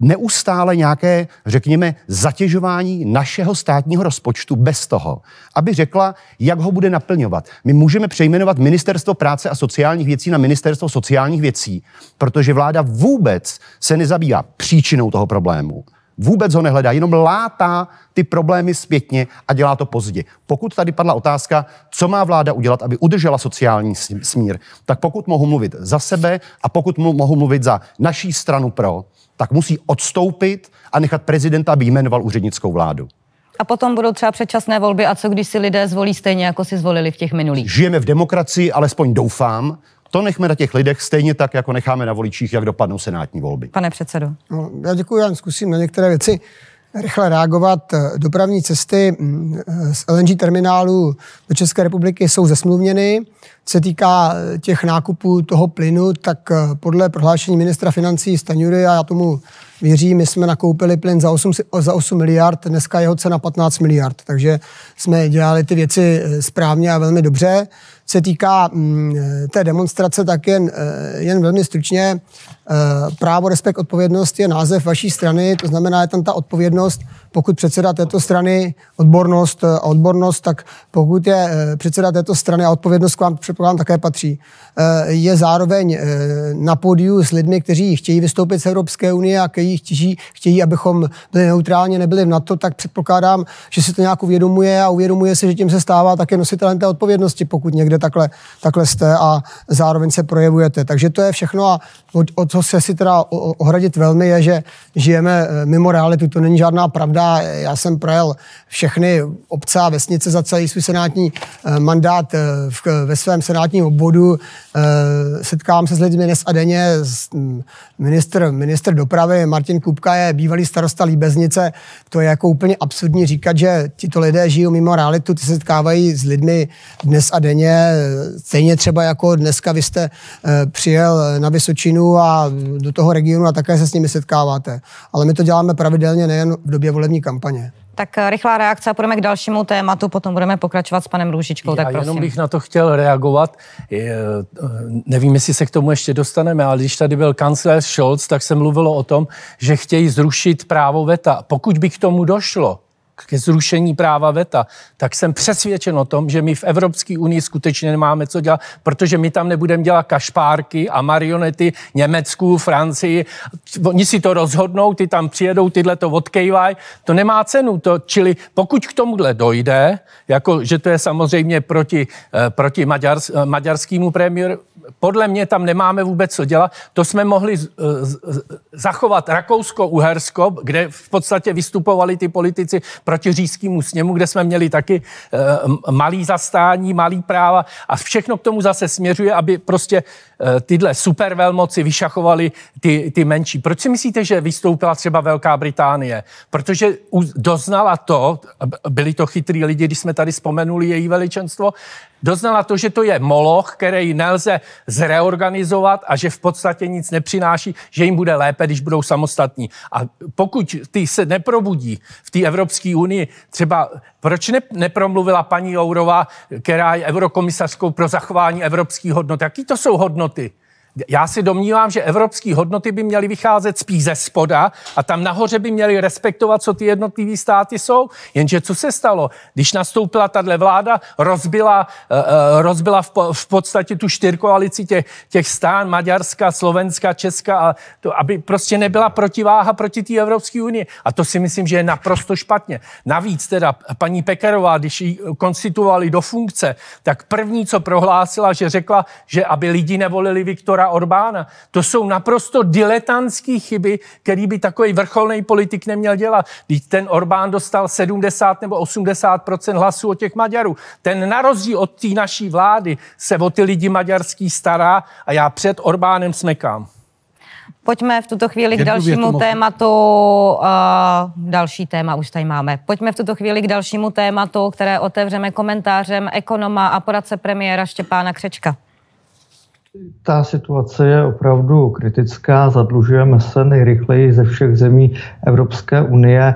neustále nějaké, řekněme, zatěžování našeho státního rozpočtu bez toho, aby řekla, jak ho bude naplňovat. My můžeme přejmenovat Ministerstvo práce a sociálních věcí na Ministerstvo sociálních věcí, protože vláda vůbec se nezabývá příčinou toho problému. Vůbec ho nehledá, jenom látá ty problémy zpětně a dělá to pozdě. Pokud tady padla otázka, co má vláda udělat, aby udržela sociální smír, tak pokud mohu mluvit za sebe a pokud mohu mluvit za naší stranu pro, tak musí odstoupit a nechat prezidenta, aby jmenoval úřednickou vládu. A potom budou třeba předčasné volby a co když si lidé zvolí stejně, jako si zvolili v těch minulých? Žijeme v demokracii, alespoň doufám. To nechme na těch lidech stejně tak, jako necháme na voličích, jak dopadnou senátní volby. Pane předsedo. No, já děkuji, já zkusím na některé věci rychle reagovat. Dopravní cesty mm, z LNG terminálu do České republiky jsou zesmluvněny. Co se týká těch nákupů toho plynu, tak podle prohlášení ministra financí Staňury, a já tomu věří. My jsme nakoupili plyn za 8, za 8 miliard, dneska jeho cena 15 miliard, takže jsme dělali ty věci eh, správně a velmi dobře. Se týká mm, eh, té demonstrace, tak jen, eh, jen velmi stručně. Právo, respekt, odpovědnost je název vaší strany, to znamená, je tam ta odpovědnost, pokud předseda této strany, odbornost a odbornost, tak pokud je předseda této strany a odpovědnost k vám předpokládám také patří, je zároveň na pódiu s lidmi, kteří chtějí vystoupit z Evropské unie a chtějí, chtějí, chtějí, abychom byli neutrálně, nebyli v NATO, tak předpokládám, že si to nějak uvědomuje a uvědomuje si, že tím se stává také nositelem té odpovědnosti, pokud někde takhle, takhle jste a zároveň se projevujete. Takže to je všechno a o, o co se si teda ohradit velmi je, že žijeme eh, mimo realitu, to není žádná pravda. Já jsem projel všechny obce a vesnice za celý svůj senátní eh, mandát eh, v, ve svém senátním obvodu. Setkám se s lidmi dnes a denně. Mm, minister, minister dopravy Martin Kupka je bývalý starosta Líbeznice. To je jako úplně absurdní říkat, že tito lidé žijou mimo realitu, ty se setkávají s lidmi dnes a denně. Stejně třeba jako dneska vy jste přijel na Vysočinu a do toho regionu a také se s nimi setkáváte. Ale my to děláme pravidelně nejen v době volební kampaně. Tak eh, rychlá reakce a půjdeme k dalšímu tématu, potom budeme pokračovat s panem Růžičkou. Já tak prosím. jenom bych na to chtěl reagovat. Eh, nevím, jestli se k tomu ještě dostaneme, ale když tady byl kancléř Scholz, tak se mluvilo o tom, že chtějí zrušit právo VETA. Pokud by k tomu došlo, ke zrušení práva VETA, tak jsem přesvědčen o tom, že my v Evropské unii skutečně nemáme co dělat, protože my tam nebudeme dělat kašpárky a marionety Německu, Francii. Oni si to rozhodnou, ty tam přijedou, tyhle to odkejvají. To nemá cenu. To, čili pokud k tomuhle dojde, jako že to je samozřejmě proti, eh, proti maďars, eh, maďarskému premiéru, podle mě tam nemáme vůbec co dělat. To jsme mohli zachovat Rakousko-Uhersko, kde v podstatě vystupovali ty politici proti říjskému sněmu, kde jsme měli taky eh, malý zastání, malý práva a všechno k tomu zase směřuje, aby prostě eh, tyhle supervelmoci vyšachovali ty, ty menší. Proč si myslíte, že vystoupila třeba Velká Británie? Protože doznala to, byli to chytrý lidi, když jsme tady vzpomenuli její veličenstvo, doznala to, že to je moloch, který nelze zreorganizovat a že v podstatě nic nepřináší, že jim bude lépe, když budou samostatní. A pokud ty se neprobudí v té Evropské unii, třeba proč ne, nepromluvila paní Jourová, která je eurokomisařskou pro zachování evropských hodnot? Jaký to jsou hodnoty? Já si domnívám, že evropské hodnoty by měly vycházet spíš ze spoda a tam nahoře by měli respektovat, co ty jednotlivé státy jsou. Jenže co se stalo? Když nastoupila tahle vláda, rozbila, uh, rozbila v, v podstatě tu čtyřkoalici těch, těch stán, Maďarska, Slovenska, Česka, a to, aby prostě nebyla protiváha proti té Evropské unii. A to si myslím, že je naprosto špatně. Navíc teda paní Pekerová, když ji konstituovali do funkce, tak první, co prohlásila, že řekla, že aby lidi nevolili Viktora Orbána. To jsou naprosto diletantské chyby, který by takový vrcholný politik neměl dělat. Když ten Orbán dostal 70 nebo 80% hlasů od těch Maďarů. Ten na rozdíl od té naší vlády se o ty lidi maďarský stará a já před Orbánem smekám. Pojďme v tuto chvíli k dalšímu tématu. Uh, další téma už tady máme. Pojďme v tuto chvíli k dalšímu tématu, které otevřeme komentářem ekonoma a poradce premiéra Štěpána Křečka. Ta situace je opravdu kritická, zadlužujeme se nejrychleji ze všech zemí Evropské unie.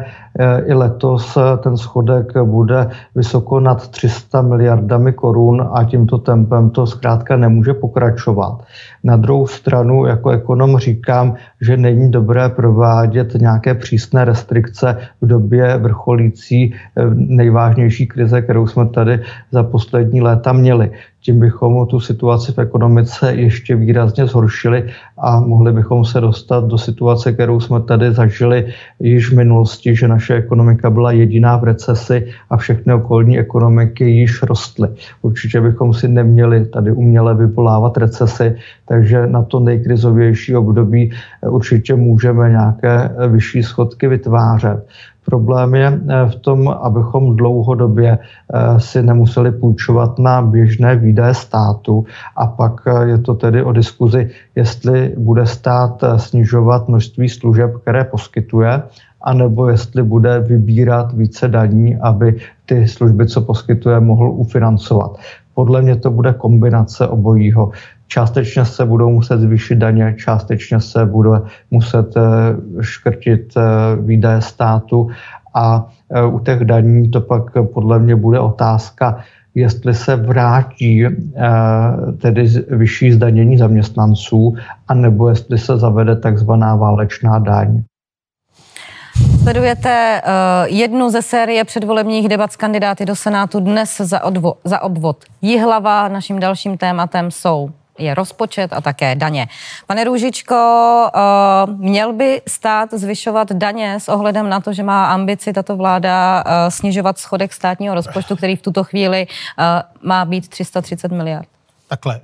I letos ten schodek bude vysoko nad 300 miliardami korun a tímto tempem to zkrátka nemůže pokračovat. Na druhou stranu, jako ekonom říkám, že není dobré provádět nějaké přísné restrikce v době vrcholící nejvážnější krize, kterou jsme tady za poslední léta měli tím bychom tu situaci v ekonomice ještě výrazně zhoršili a mohli bychom se dostat do situace, kterou jsme tady zažili již v minulosti, že naše ekonomika byla jediná v recesi a všechny okolní ekonomiky již rostly. Určitě bychom si neměli tady uměle vyvolávat recesi, takže na to nejkrizovější období určitě můžeme nějaké vyšší schodky vytvářet. Problém je eh, v tom, abychom dlouhodobě eh, si nemuseli půjčovat na běžné výdaje státu a pak eh, je to tedy o diskuzi, jestli bude stát snižovat množství služeb, které poskytuje, anebo jestli bude vybírat více daní, aby ty služby, co poskytuje, mohl ufinancovat. Podle mě to bude kombinace obojího. Částečně se budou muset zvýšit daně, částečně se bude muset eh, škrtit eh, výdaje státu a eh, u těch daní to pak podle mě bude otázka, jestli se vrátí tedy vyšší zdanění zaměstnanců, anebo jestli se zavede takzvaná válečná daň. Sledujete uh, jednu ze série předvolebních debat s kandidáty do Senátu dnes za, odvo- za obvod Jihlava. Naším dalším tématem jsou je rozpočet a také daně. Pane Růžičko, uh, měl by stát zvyšovat daně s ohledem na to, že má ambici tato vláda uh, snižovat schodek státního rozpočtu, který v tuto chvíli uh, má být 330 miliard? Takhle,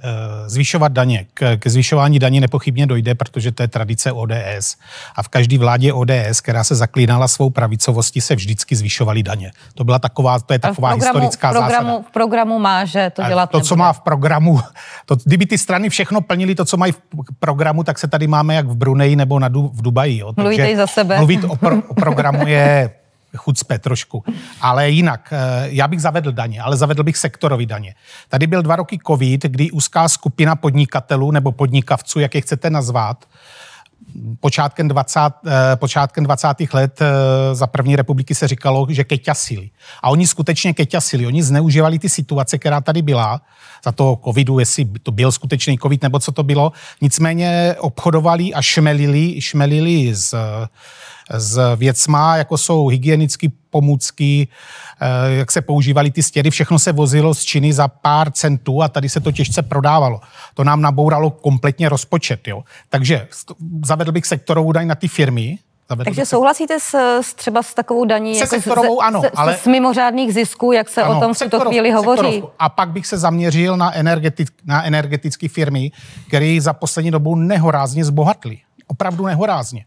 zvyšovat daně. K, k zvyšování daní nepochybně dojde, protože to je tradice ODS. A v každé vládě ODS, která se zaklínala svou pravicovostí, se vždycky zvyšovaly daně. To byla taková, to je taková v programu, historická v programu, zásada. V programu má, že to dělat To, nebude. co má v programu, to, kdyby ty strany všechno plnili to, co mají v programu, tak se tady máme jak v Bruneji nebo na, v Dubaji. Jo. Mluvíte za sebe. Mluvit o, pro, o programu je chucpe trošku. Ale jinak, já bych zavedl daně, ale zavedl bych sektorový daně. Tady byl dva roky covid, kdy úzká skupina podnikatelů nebo podnikavců, jak je chcete nazvat, počátkem 20, počátkem 20. let za první republiky se říkalo, že keťasili. A oni skutečně keťasili. Oni zneužívali ty situace, která tady byla, za toho covidu, jestli to byl skutečný covid nebo co to bylo. Nicméně obchodovali a šmelili, šmelili z s věcma, jako jsou hygienické pomůcky, jak se používaly ty stěry, všechno se vozilo z Číny za pár centů a tady se to těžce prodávalo. To nám nabouralo kompletně rozpočet. Jo. Takže zavedl bych sektorovou daň na ty firmy, Zavedl Takže souhlasíte s, s třeba s takovou daní se jako sektorovou, ano, se, ale... z mimořádných zisků, jak se ano, o tom v tuto chvíli hovoří? Sektorovku. A pak bych se zaměřil na, energetic, na energetické firmy, které za poslední dobu nehorázně zbohatly. Opravdu nehorázně.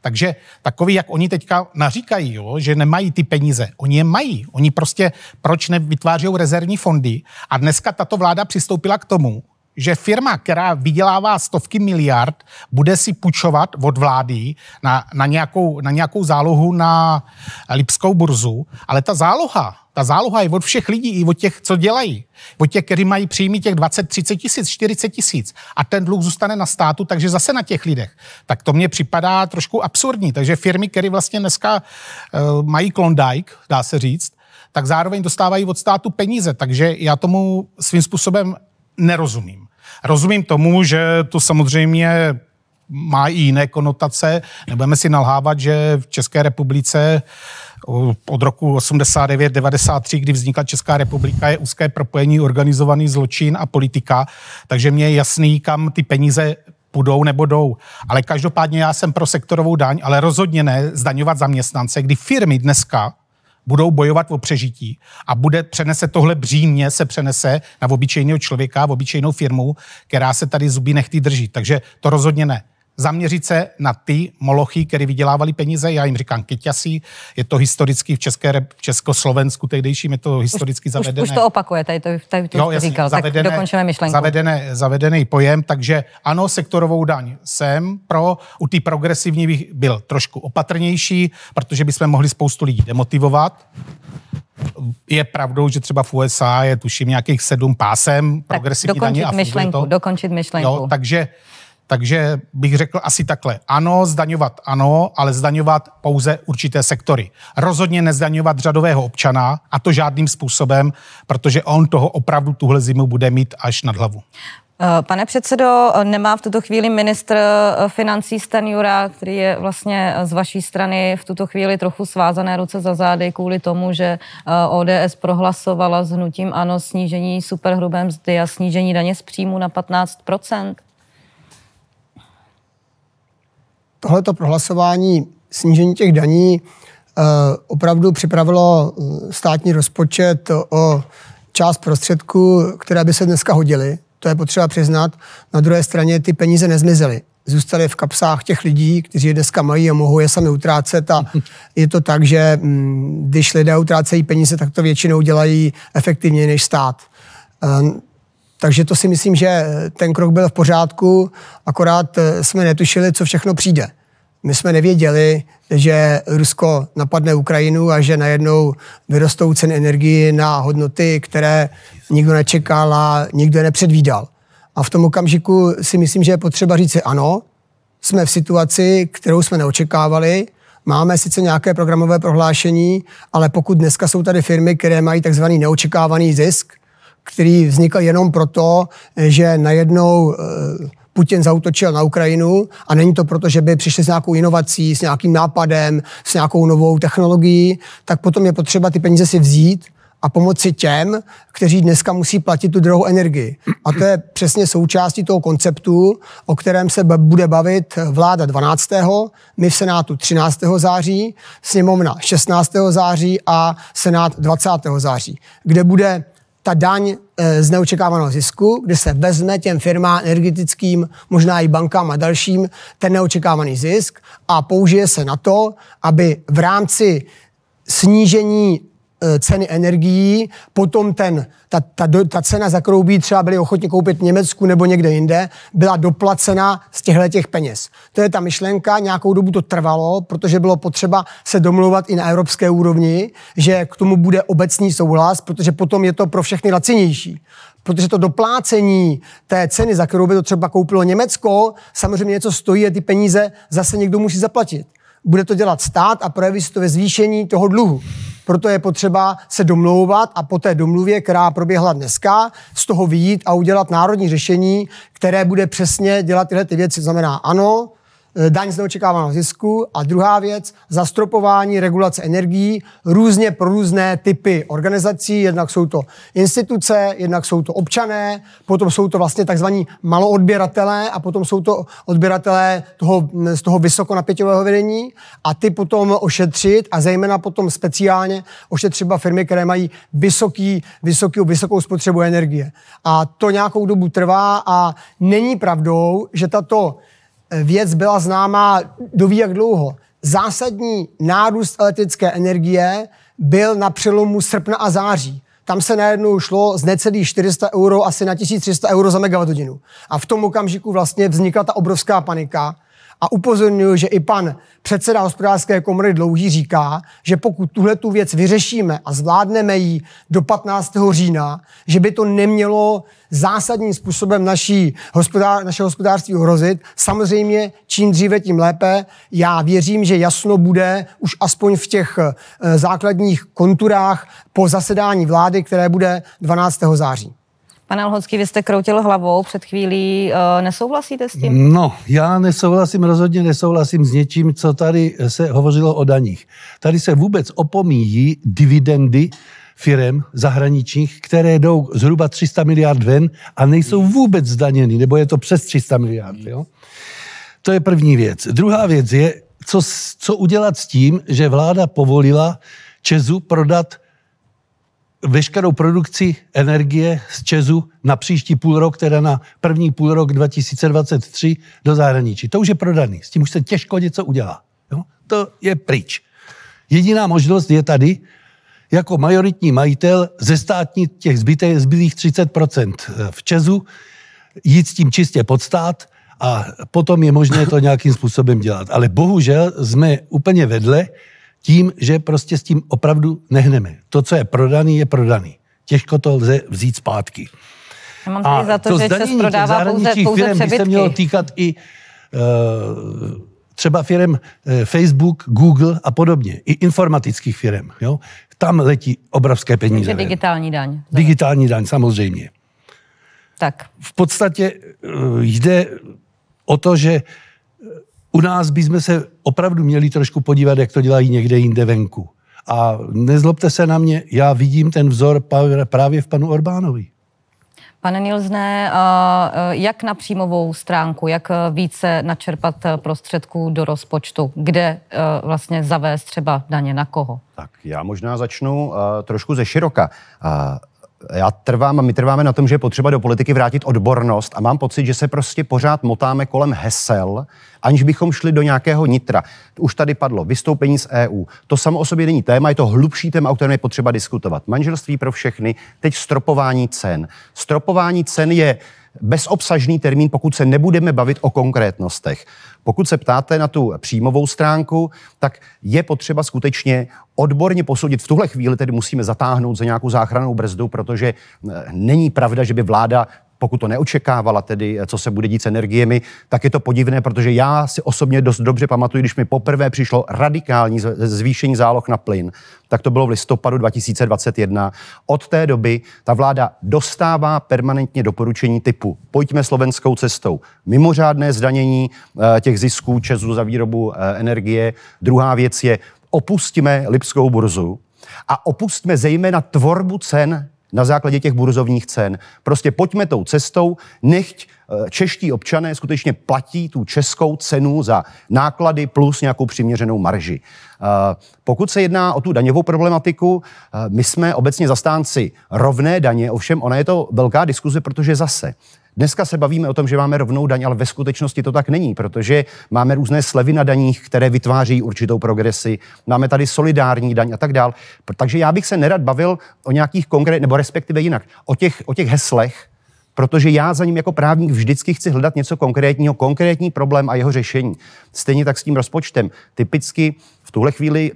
Takže takový, jak oni teďka naříkají, jo, že nemají ty peníze. Oni je mají. Oni prostě, proč nevytvářejí rezervní fondy? A dneska tato vláda přistoupila k tomu, že firma, která vydělává stovky miliard, bude si půjčovat od vlády na, na, nějakou, na nějakou zálohu na Lipskou burzu, ale ta záloha, ta záloha je od všech lidí, i od těch, co dělají. Od těch, kteří mají příjmy těch 20, 30 tisíc, 40 tisíc. A ten dluh zůstane na státu, takže zase na těch lidech. Tak to mně připadá trošku absurdní. Takže firmy, které vlastně dneska uh, mají Klondike, dá se říct, tak zároveň dostávají od státu peníze. Takže já tomu svým způsobem nerozumím. Rozumím tomu, že to samozřejmě má i jiné konotace. Nebudeme si nalhávat, že v České republice od roku 89-93, kdy vznikla Česká republika, je úzké propojení organizovaný zločin a politika, takže mě je jasný, kam ty peníze půjdou nebo jdou. Ale každopádně já jsem pro sektorovou daň, ale rozhodně ne zdaňovat zaměstnance, kdy firmy dneska budou bojovat o přežití a bude přenese tohle břímě, se přenese na obyčejného člověka, v obyčejnou firmu, která se tady zuby nechty drží. Takže to rozhodně ne zaměřit se na ty molochy, které vydělávali peníze. Já jim říkám kyťasí, je to historicky v, České, v Československu, tehdejším je to historicky už, zavedené. Už, už to opakuje, tady to, tady to jo, jasný, říkal, zavedené, tak dokončíme myšlenku. Zavedené, zavedený pojem, takže ano, sektorovou daň jsem pro, u té progresivní bych byl trošku opatrnější, protože bychom mohli spoustu lidí demotivovat. Je pravdou, že třeba v USA je tuším nějakých sedm pásem progresivní daně. A myšlenku, to. dokončit myšlenku. Jo, takže takže bych řekl asi takhle. Ano, zdaňovat ano, ale zdaňovat pouze určité sektory. Rozhodně nezdaňovat řadového občana, a to žádným způsobem, protože on toho opravdu tuhle zimu bude mít až nad hlavu. Eh, pane předsedo, nemá v tuto chvíli ministr eh, financí Stanjura, který je vlastně z vaší strany v tuto chvíli trochu svázané ruce za zády kvůli tomu, že eh, ODS prohlasovala s hnutím ano snížení superhrubé mzdy a snížení daně z příjmu na 15 tohleto prohlasování snížení těch daní eh, opravdu připravilo eh, státní rozpočet o část prostředků, které by se dneska hodily. To je potřeba přiznat. Na druhé straně ty peníze nezmizely. Zůstaly v kapsách těch lidí, kteří je dneska mají a mohou je sami utrácet. A je to tak, že mm, když lidé utrácejí peníze, tak to většinou dělají efektivněji než stát. Takže to si myslím, že ten krok byl v pořádku, akorát eh, jsme netušili, co všechno přijde. My jsme nevěděli, že Rusko napadne Ukrajinu a že najednou vyrostou ceny energii na hodnoty, které nikdo nečekal a nikdo nepředvídal. A v tom okamžiku si myslím, že je potřeba říci ano, jsme v situaci, kterou jsme neočekávali, Máme sice nějaké programové prohlášení, ale pokud dneska jsou tady firmy, které mají takzvaný neočekávaný zisk, který vznikl jenom proto, že najednou eh, Putin zautočil na Ukrajinu a není to proto, že by přišli s nějakou inovací, s nějakým nápadem, s nějakou novou technologií, tak potom je potřeba ty peníze si vzít a pomoci těm, kteří dneska musí platit tu druhou energii. A to je přesně součástí toho konceptu, o kterém se bude bavit vláda 12. my v Senátu 13. září, sněmovna 16. září a Senát 20. září, kde bude ta daň e, z neočekávaného zisku, kde se vezme těm firmám energetickým, možná i bankám a dalším, ten neočekávaný zisk a použije se na to, aby v rámci snížení Eh, ceny energií, potom ten, ta, ta, ta cena, za kterou by třeba byli ochotni koupit v Německu nebo někde jinde, byla doplacena z těchto těch peněz. To je ta myšlenka, nějakou dobu to trvalo, protože bylo potřeba se domluvat i na evropské úrovni, že k tomu bude obecný souhlas, protože potom je to pro všechny lacinější protože to doplácení té ceny, za kterou by to třeba koupilo Německo, samozřejmě něco stojí a ty peníze zase někdo musí zaplatit. Bude to dělat stát a projeví se to ve zvýšení toho dluhu. Proto je potřeba se domlouvat a po té domluvě, která proběhla dneska, z toho vyjít a udělat národní řešení, které bude přesně dělat tyhle ty věci. Znamená ano, daň z neočekávaného zisku a druhá věc, zastropování regulace energií různě pro různé typy organizací. Jednak jsou to instituce, jednak jsou to občané, potom jsou to vlastně takzvaní maloodběratelé a potom jsou to odběratelé toho, z toho vysokonapěťového vedení a ty potom ošetřit a zejména potom speciálně ošetřit třeba firmy, které mají vysoký, vysoký, vysokou spotřebu energie. A to nějakou dobu trvá a není pravdou, že tato věc byla známá doví jak dlouho. Zásadní nárůst elektrické energie byl na přelomu srpna a září. Tam se najednou šlo z necelých 400 euro asi na 1300 euro za megawatt A v tom okamžiku vlastně vznikla ta obrovská panika, a upozorňuji, že i pan předseda hospodářské komory Dlouhý říká, že pokud tuhle tu věc vyřešíme a zvládneme ji do 15. října, že by to nemělo zásadním způsobem naší hospodář, naše hospodářství ohrozit. Samozřejmě, čím dříve, tím lépe. Já věřím, že jasno bude už aspoň v těch eh, základních konturách po zasedání vlády, které bude 12. září. Pane Lhocký, vy jste kroutil hlavou před chvílí. Eh, nesouhlasíte s tím? No, já nesouhlasím, rozhodně nesouhlasím s něčím, co tady se hovořilo o daních. Tady se vůbec opomíjí dividendy firem zahraničních, které jdou zhruba 300 miliard ven a nejsou vůbec zdaněny, nebo je to přes 300 miliard. Jo? To je první věc. Druhá věc je, co, co udělat s tím, že vláda povolila Česu prodat veškerou produkci energie z Česu na příští půl rok, teda na první půl rok 2023 do zahraničí. To už je prodaný. S tím už se těžko něco udělá. Jo? To je pryč. Jediná možnost je tady, jako majoritní majitel ze státní těch zbytých, zbylých 30% v Česu, jít s tím čistě pod stát a potom je možné to nějakým způsobem dělat. Ale bohužel jsme úplně vedle, tím, že prostě s tím opravdu nehneme. To, co je prodaný, je prodaný. Těžko to lze vzít zpátky. Já mám tady za to, to že se prodává pouze, pouze firm by se mělo týkat i uh, třeba firm uh, Facebook, Google a podobně. I informatických firm. Jo? Tam letí obrovské peníze. Takže digitální daň. Digitální daň, samozřejmě. Tak. V podstatě uh, jde o to, že u nás bychom se opravdu měli trošku podívat, jak to dělají někde jinde venku. A nezlobte se na mě, já vidím ten vzor právě v panu Orbánovi. Pane Nilzné, jak na příjmovou stránku, jak více načerpat prostředků do rozpočtu, kde vlastně zavést třeba daně na koho? Tak já možná začnu trošku ze široka já trvám a my trváme na tom, že je potřeba do politiky vrátit odbornost a mám pocit, že se prostě pořád motáme kolem hesel, aniž bychom šli do nějakého nitra. Už tady padlo vystoupení z EU. To samo o sobě není téma, je to hlubší téma, o kterém je potřeba diskutovat. Manželství pro všechny, teď stropování cen. Stropování cen je bezobsažný termín, pokud se nebudeme bavit o konkrétnostech. Pokud se ptáte na tu příjmovou stránku, tak je potřeba skutečně odborně posoudit. V tuhle chvíli tedy musíme zatáhnout za nějakou záchranou brzdu, protože eh, není pravda, že by vláda pokud to neočekávala, tedy co se bude dít s energiemi, tak je to podivné, protože já si osobně dost dobře pamatuju, když mi poprvé přišlo radikální zvýšení záloh na plyn, tak to bylo v listopadu 2021. Od té doby ta vláda dostává permanentně doporučení typu pojďme slovenskou cestou. Mimořádné zdanění eh, těch zisků Česu za výrobu eh, energie. Druhá věc je opustíme Lipskou burzu a opustíme zejména tvorbu cen na základě těch burzovních cen. Prostě pojďme tou cestou, nechť eh, čeští občané skutečně platí tu českou cenu za náklady plus nějakou přiměřenou marži. Eh, pokud se jedná o tu daňovou problematiku, eh, my jsme obecně zastánci rovné daně, ovšem ona je to velká diskuze, protože zase Dneska se bavíme o tom, že máme rovnou daň, ale ve skutečnosti to tak není, protože máme různé slevy na daních, které vytváří určitou progresi, máme tady solidární daň a tak dál. Takže já bych se nerad bavil o nějakých konkrétních, nebo respektive jinak, o těch, o těch heslech, protože já za ním jako právník vždycky chci hledat něco konkrétního, konkrétní problém a jeho řešení. Stejně tak s tím rozpočtem. Typicky v tuhle chvíli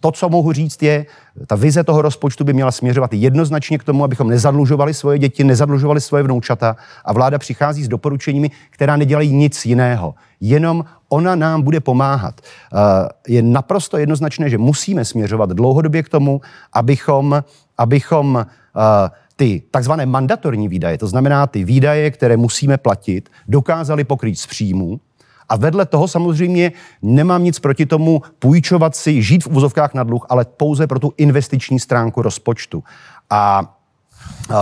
to, co mohu říct, je, ta vize toho rozpočtu by měla směřovat jednoznačně k tomu, abychom nezadlužovali svoje děti, nezadlužovali svoje vnoučata a vláda přichází s doporučeními, která nedělají nic jiného. Jenom ona nám bude pomáhat. Eh, je naprosto jednoznačné, že musíme směřovat dlouhodobě k tomu, abychom, abychom eh, ty takzvané mandatorní výdaje, to znamená ty výdaje, které musíme platit, dokázali pokrýt z příjmu, a vedle toho samozřejmě nemám nic proti tomu půjčovat si, žít v úzovkách na dluh, ale pouze pro tu investiční stránku rozpočtu. A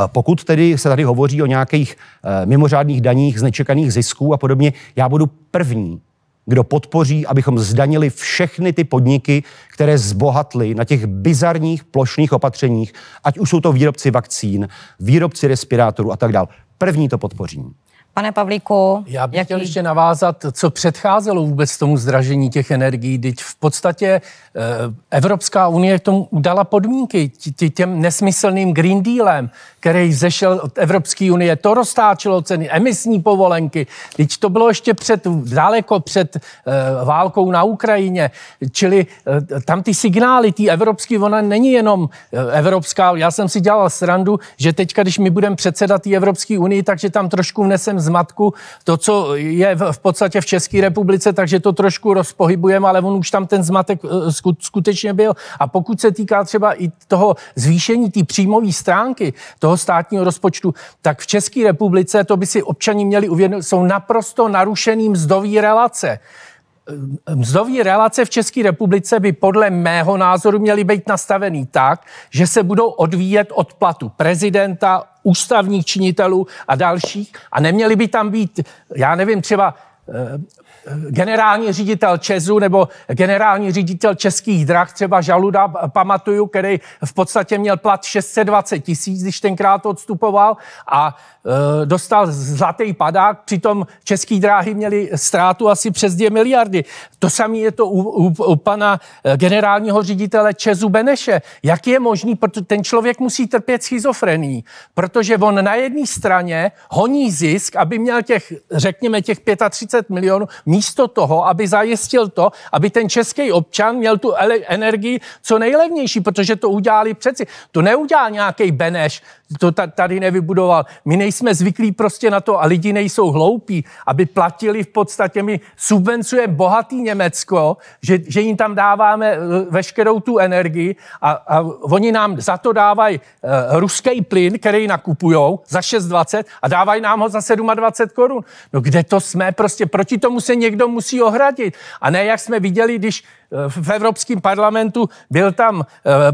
pokud tedy se tady hovoří o nějakých e, mimořádných daních z nečekaných zisků a podobně, já budu první, kdo podpoří, abychom zdanili všechny ty podniky, které zbohatly na těch bizarních plošných opatřeních, ať už jsou to výrobci vakcín, výrobci respirátorů a tak dále. První to podpořím. Pane Pavlíku, Já bych jaký... chtěl ještě navázat, co předcházelo vůbec tomu zdražení těch energií. Teď v podstatě eh, Evropská unie k tomu dala podmínky těm nesmyslným Green Dealem, který zešel od Evropské unie. To roztáčelo ceny, emisní povolenky. Teď to bylo ještě před, daleko před uh, válkou na Ukrajině. Čili uh, tam ty signály, ty evropský, ona není jenom uh, evropská. Já jsem si dělal srandu, že teďka, když my budeme předsedat té Evropské unii, takže tam trošku vnesem zmatku to, co je v podstatě v České republice, takže to trošku rozpohybujeme, ale on už tam ten zmatek skutečně byl. A pokud se týká třeba i toho zvýšení té příjmové stránky toho státního rozpočtu, tak v České republice, to by si občani měli uvědomit, jsou naprosto narušený mzdový relace. Mzdové relace v České republice by podle mého názoru měly být nastavený tak, že se budou odvíjet od platu prezidenta, ústavních činitelů a dalších a neměly by tam být, já nevím, třeba generální ředitel Česu nebo generální ředitel českých drah, třeba Žaluda, pamatuju, který v podstatě měl plat 620 tisíc, když tenkrát odstupoval a e, dostal zlatý padák, přitom český dráhy měli ztrátu asi přes 2 miliardy. To samé je to u, u, u pana generálního ředitele Česu Beneše. Jak je možný, protože ten člověk musí trpět schizofrení, protože on na jedné straně honí zisk, aby měl těch, řekněme, těch 35 milionů, místo toho, aby zajistil to, aby ten český občan měl tu energii co nejlevnější, protože to udělali přeci. To neudělal nějaký Beneš, to tady nevybudoval. My nejsme zvyklí prostě na to a lidi nejsou hloupí, aby platili v podstatě, my subvencujeme bohatý Německo, že, že jim tam dáváme eh, veškerou tu energii a, a oni nám za to dávají uh, ruský plyn, který nakupujou za 6,20 a dávají nám ho za 27 korun. No kde to jsme? Prostě proti tomu se někdo musí ohradit. A ne, jak jsme viděli, když v Evropském parlamentu byl tam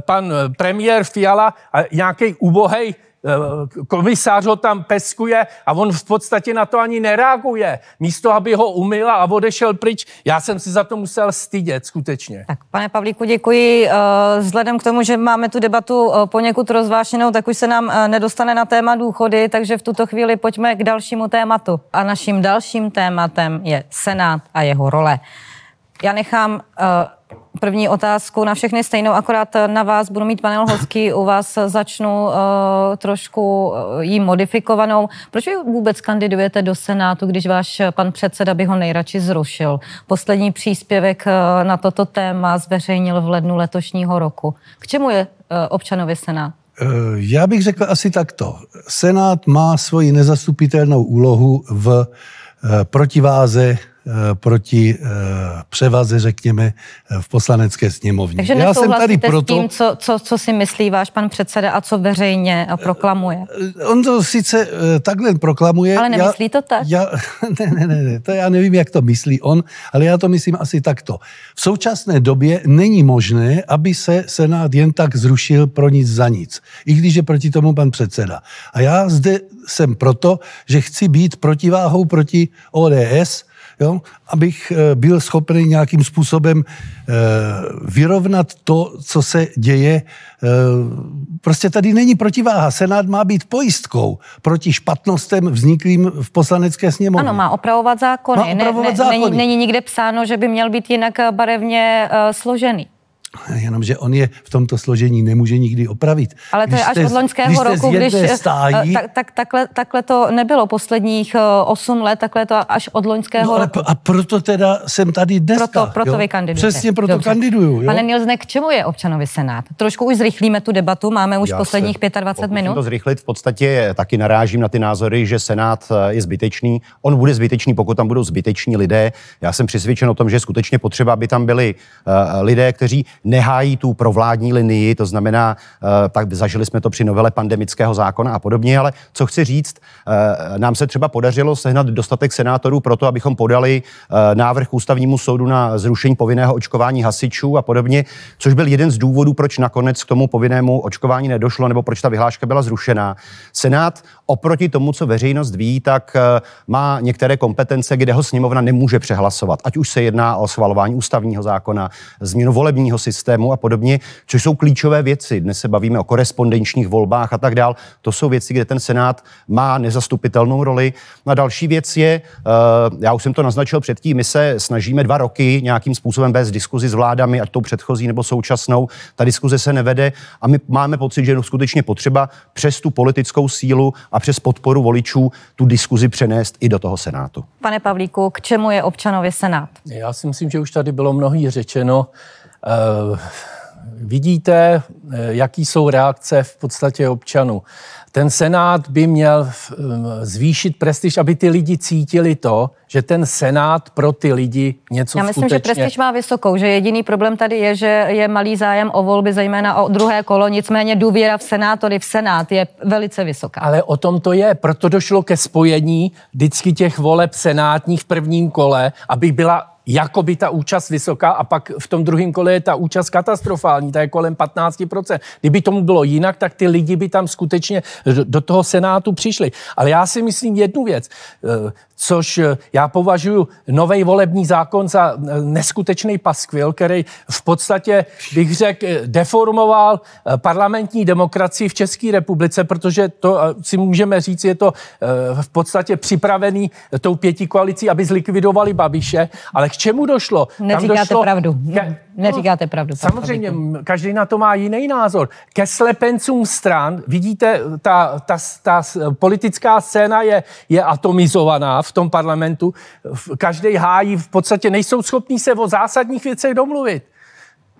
pan premiér Fiala a nějaký ubohej Eh, komisář ho tam peskuje a on v podstatě na to ani nereaguje. Místo, aby ho umyl a odešel pryč, já jsem si za to musel stydět, skutečně. Tak, pane Pavlíku, děkuji. Eh, vzhledem k tomu, že máme tu debatu eh, poněkud rozvášenou, tak už se nám nedostane na téma důchody, takže v tuto chvíli pojďme k dalšímu tématu. A naším dalším tématem je Senát a jeho role. Já nechám první otázku na všechny stejnou, akorát na vás budu mít panel hostky, u vás začnu uh, trošku uh, jí modifikovanou. Proč vy vůbec kandidujete do Senátu, když váš pan předseda by ho nejradši zrušil? Poslední příspěvek uh, na toto téma zveřejnil v lednu letošního roku. K čemu je uh, občanovi Senát? Já bych řekl asi takto. Senát má svoji nezastupitelnou úlohu v protiváze proti eh, převaze, řekněme, eh, v poslanecké sněmovně. Takže Já jsem tady proto... s tím, co, co, co si myslí váš pan předseda a co veřejně proklamuje? On to sice takhle proklamuje. Ale nemyslí já, to tak? Já, ne, ne, ne, ne, to já nevím, jak to myslí on, ale já to myslím asi takto. V současné době není možné, aby se Senát jen tak zrušil pro nic za nic, i když je proti tomu pan předseda. A já zde jsem proto, že chci být protiváhou proti ODS, jo, abych eh, byl schopný nějakým způsobem eh, vyrovnat to, co se děje. Eh, prostě tady není protiváha. Senát má být pojistkou proti špatnostem vzniklým v poslanecké sněmovně. Ano, má opravovat zákony. Má opravovat ne, zákony. Není, není nikde psáno, že by měl být jinak barevně složený. Jenomže on je v tomto složení nemůže nikdy opravit. Ale to je až od loňského roku, když stájí, tak, tak, takhle, takhle to nebylo posledních 8 eh, let, takhle to až od loňského no, roku. A proto teda jsem tady dneska. Proto, proto jo? vy kandidujete. Přesně proto Dobře. kandiduju. Jo? Pane Nilzne, k čemu je občanovi Senát? Trošku už zrychlíme tu debatu, máme už Já posledních 25 minut. to zrychlit, v podstatě taky narážím na ty názory, že Senát eh, je zbytečný. On bude zbytečný, pokud tam budou zbyteční lidé. Já jsem přesvědčen o tom, že je skutečně potřeba, aby tam byli uh, lidé, kteří nehájí tu provládní linii, to znamená, eh, tak zažili jsme to při novele pandemického zákona a podobně, ale co chci říct, eh, nám se třeba podařilo sehnat dostatek senátorů pro to, abychom podali eh, návrh ústavnímu soudu na zrušení povinného očkování hasičů a podobně, což byl jeden z důvodů, proč nakonec k tomu povinnému očkování nedošlo, nebo proč ta vyhláška byla zrušená. Senát oproti tomu, co veřejnost ví, tak má některé kompetence, kde ho sněmovna nemůže přehlasovat. Ať už se jedná o schvalování ústavního zákona, změnu volebního systému a podobně, což jsou klíčové věci. Dnes se bavíme o korespondenčních volbách a tak dál. To jsou věci, kde ten Senát má nezastupitelnou roli. A další věc je, eh, já už jsem to naznačil předtím, my se snažíme dva roky nějakým způsobem vést diskuzi s vládami, ať tou předchozí nebo současnou. Ta diskuze se nevede a my máme pocit, že je skutečně potřeba přes tu politickou sílu a přes podporu voličů tu diskuzi přenést i do toho Senátu. Pane Pavlíku, k čemu je občanovi Senát? Já si myslím, že už tady bylo mnohý řečeno. Uh vidíte, jaký jsou reakce v podstatě občanů. Ten Senát by měl zvýšit prestiž, aby ty lidi cítili to, že ten Senát pro ty lidi něco Já myslím, skutečně... že prestiž má vysokou, že jediný problém tady je, že je malý zájem o volby, zejména o druhé kolo, nicméně důvěra v senátory, v Senát je velice vysoká. Ale o tom to je, proto došlo ke spojení vždycky těch voleb senátních v prvním kole, aby byla jako by ta účast vysoká a pak v tom druhém kole je ta účast katastrofální, ta je kolem 15%. Kdyby tomu bylo jinak, tak ty lidi by tam skutečně do toho Senátu přišli. Ale já si myslím jednu věc, eh, což já považuji nový volební zákon za eh, neskutečný paskvil, který v podstatě, bych řekl, deformoval eh, parlamentní demokracii v České republice, protože to si můžeme říct, je to v podstatě připravený tou pěti koalicí, aby zlikvidovali Babiše, ale k čemu došlo? Neříkáte došlo pravdu. Ke, Neříkáte pravdu. Samozřejmě, každý na to má jiný názor. Ke slepencům stran, vidíte, ta, ta, ta politická scéna je, je atomizovaná v tom parlamentu. Každý hájí, v podstatě nejsou schopní se o zásadních věcech domluvit.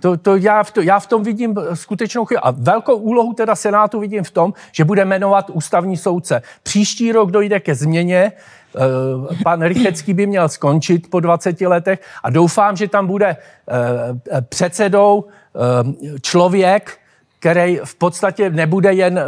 To, to já, v to, já v tom vidím skutečnou chybu. A velkou úlohu teda Senátu vidím v tom, že bude jmenovat ústavní soudce. Příští rok dojde ke změně, Eh, pan Rychecký by měl skončit po 20 letech a doufám, že tam bude eh, předsedou eh, člověk, který v podstatě nebude jen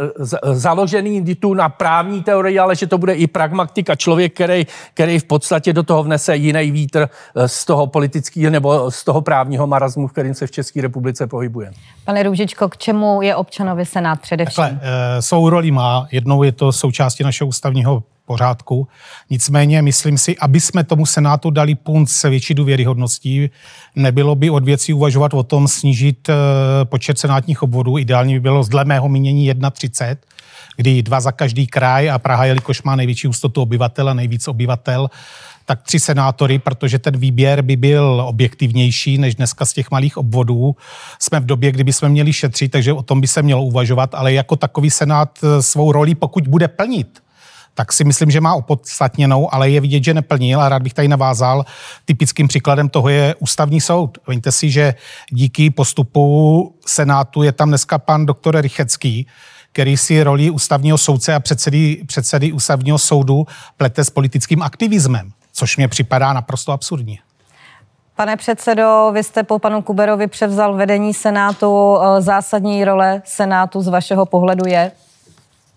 založený tu na právní teorii, ale že to bude i pragmatika, člověk, který, který v podstatě do toho vnese jiný vítr z toho politického nebo z toho právního marazmu, v kterým se v České republice pohybuje. Pane Růžičko, k čemu je občanovi Senát především? Takhle, svou roli má. Jednou je to součástí našeho ústavního pořádku. Nicméně myslím si, aby jsme tomu Senátu dali punt se větší důvěryhodností, nebylo by od věcí uvažovat o tom snížit eh, počet senátních obvodů. Ideálně by bylo dle mého mínění 1,30, kdy dva za každý kraj a Praha, jelikož má největší ústotu obyvatel a nejvíc obyvatel, tak tři senátory, protože ten výběr by byl objektivnější než dneska z těch malých obvodů. Jsme v době, kdyby jsme měli šetřit, takže o tom by se mělo uvažovat, ale jako takový senát eh, svou roli, pokud bude plnit, tak si myslím, že má opodstatněnou, ale je vidět, že neplnil a rád bych tady navázal. Typickým příkladem toho je ústavní soud. Víte si, že díky postupu Senátu je tam dneska pan doktor Rychecký, který si roli ústavního soudce a předsedy, předsedy ústavního soudu plete s politickým aktivismem, což mě připadá naprosto absurdní. Pane předsedo, vy jste po panu Kuberovi převzal vedení Senátu. Zásadní role Senátu z vašeho pohledu je?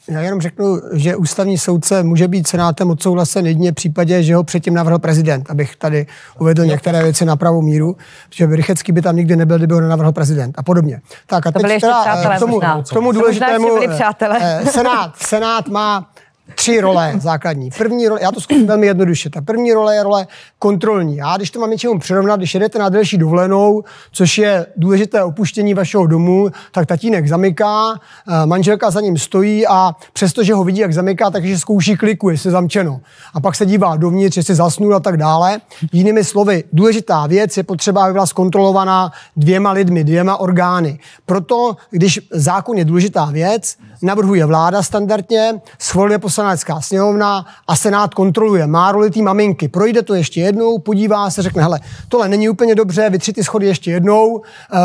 Já jenom řeknu, že ústavní soudce může být senátem odsouhlasen jedině v případě, že ho předtím navrhl prezident, abych tady uvedl některé věci na pravou míru, že Rychecký by tam nikdy nebyl, kdyby ho nenavrhl prezident a podobně. Tak a to teď teda, přátelé, k tomu, k tomu důležitému, eh, senát, senát má tři role základní. První role, já to zkusím velmi jednoduše. Ta první role je role kontrolní. Já, když to mám něčemu přirovnat, když jedete na delší dovolenou, což je důležité opuštění vašeho domu, tak tatínek zamyká, eh, manželka za ním stojí a přestože ho vidí, jak zamyká, takže zkouší kliku, jestli je zamčeno. A pak se dívá dovnitř, jestli zasnul a tak dále. Jinými slovy, důležitá věc je potřeba, aby byla zkontrolovaná dvěma lidmi, dvěma orgány. Proto, když zákon je důležitá věc, navrhuje vláda standardně, schvaluje poslanecká sněmovna a senát kontroluje. Má roli té maminky. Projde to ještě jednou, podívá se, řekne, hele, tohle není úplně dobře, vytři ty schody ještě jednou. Uh,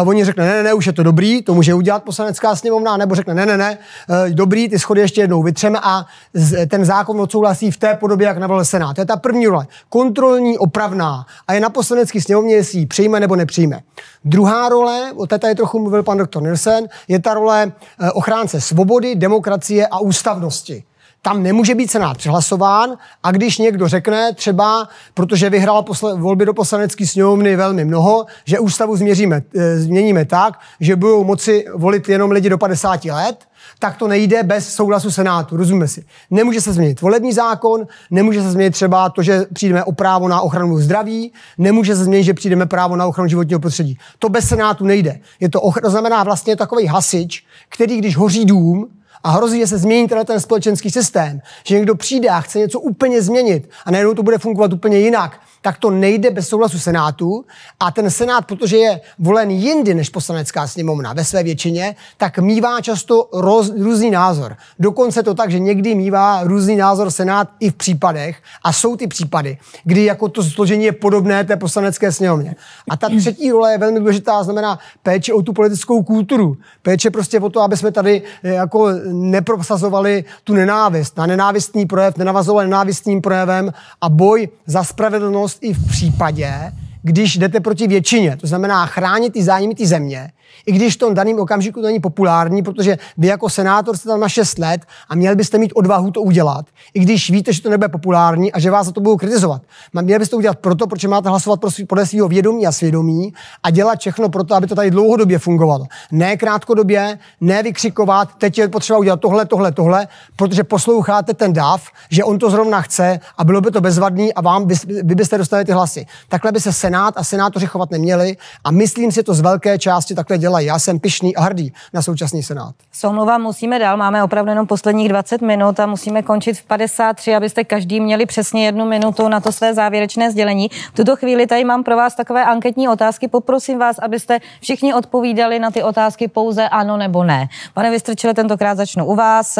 oni řekne, ne, ne, ne, už je to dobrý, to může udělat poslanecká sněmovna, nebo řekne, ne, ne, ne, uh, dobrý, ty schody ještě jednou vytřeme a z, ten zákon odsouhlasí v té podobě, jak navrhl senát. To je ta první role. Kontrolní, opravná. A je na poslanecké sněmovně, jestli ji přijme nebo nepřijme. Druhá role, o té tady trochu mluvil pan doktor Nilsen, je ta role uh, ochránce svobody, demokracie a ústavnosti. Tam nemůže být Senát přehlasován a když někdo řekne třeba, protože vyhrál posle, volby do poslanecké sněmovny velmi mnoho, že ústavu změříme, e, změníme tak, že budou moci volit jenom lidi do 50 let, tak to nejde bez souhlasu Senátu, rozumíme si. Nemůže se změnit volební zákon, nemůže se změnit třeba to, že přijdeme o právo na ochranu zdraví, nemůže se změnit, že přijdeme právo na ochranu životního prostředí. To bez Senátu nejde. Je to, to znamená vlastně takový hasič, který když hoří dům, a hrozí, že se změní tenhle ten společenský systém, že někdo přijde a chce něco úplně změnit a najednou to bude fungovat úplně jinak, tak to nejde bez souhlasu Senátu a ten Senát, protože je volen jindy než poslanecká sněmovna ve své většině, tak mývá často roz, různý názor. Dokonce to tak, že někdy mývá různý názor Senát i v případech a jsou ty případy, kdy jako to složení je podobné té poslanecké sněmovně. A ta třetí role je velmi důležitá, znamená péče o tu politickou kulturu. Péče prostě o to, aby jsme tady eh, jako neprosazovali tu nenávist. Na nenávistný projev, nenavazovali nenávistným projevem a boj za spravedlnost i v případě, když jdete proti většině. To znamená chránit ty zájmy té země i když v tom daném okamžiku to není populární, protože vy jako senátor jste tam na 6 let a měl byste mít odvahu to udělat, i když víte, že to nebude populární a že vás za to budou kritizovat. Měli byste to udělat proto, protože máte hlasovat podle svého vědomí a svědomí a dělat všechno pro to, aby to tady dlouhodobě fungovalo. Ne krátkodobě, ne vykřikovat, teď je potřeba udělat tohle, tohle, tohle, protože posloucháte ten dáv, že on to zrovna chce a bylo by to bezvadný a vám vy, vy byste dostali ty hlasy. Takhle by se Senát a senátoři chovat neměli a myslím si to z velké části takhle dělají. Já jsem pišný a hrdý na současný senát. Soumluvám, musíme dál, máme opravdu jenom posledních 20 minut a musíme končit v 53, abyste každý měli přesně jednu minutu na to své závěrečné sdělení. V tuto chvíli tady mám pro vás takové anketní otázky. Poprosím vás, abyste všichni odpovídali na ty otázky pouze ano nebo ne. Pane Vystrčile, tentokrát začnu u vás.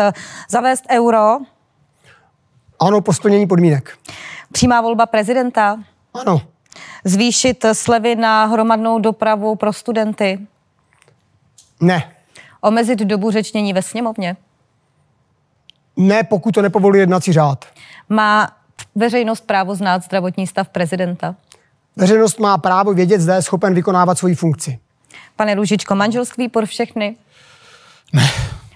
Zavést euro? Ano, po splnění podmínek. Přímá volba prezidenta? Ano. Zvýšit slevy na hromadnou dopravu pro studenty? Ne. Omezit dobu řečnění ve sněmovně? Ne, pokud to nepovoluje jednací řád. Má veřejnost právo znát zdravotní stav prezidenta? Veřejnost má právo vědět, zda je schopen vykonávat svoji funkci. Pane Růžičko, manželství pro všechny? Ne.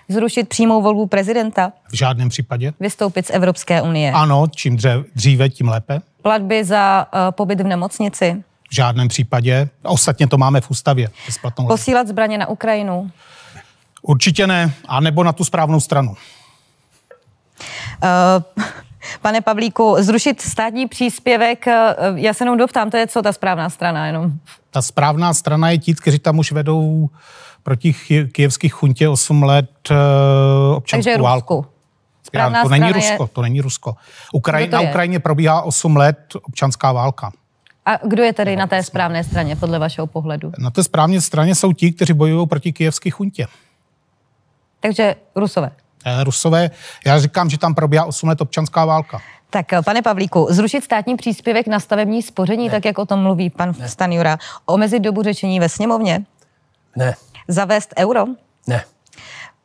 Zrušit přímou volbu prezidenta? V žádném případě. Vystoupit z Evropské unie? Ano, čím dříve, tím lépe. Platby za uh, pobyt v nemocnici? V žádném případě. Ostatně to máme v ústavě. Posílat zbraně na Ukrajinu? Určitě ne, a nebo na tu správnou stranu. Uh, pane Pavlíku, zrušit státní příspěvek, eh, já se jenom doptám, to je co ta správná strana jenom? Ta správná strana je ti, kteří tam už vedou proti kijevských chuntě 8 let uh, občanskou Takže válku. Správná to není Rusko, je... to není Rusko. Ukraj... Na Ukrajině probíhá 8 let občanská válka. A kdo je tedy na té správné straně, podle vašeho pohledu? Na té správné straně jsou ti, kteří bojují proti kijevské chuntě. Takže Rusové. Eh, Rusové, já říkám, že tam probíhá 8 let občanská válka. Tak, eh, pane Pavlíku, zrušit státní příspěvek na stavební spoření, ne. tak jak o tom mluví pan ne. Stanjura, omezit dobu řečení ve sněmovně? Ne. Zavést euro? Ne.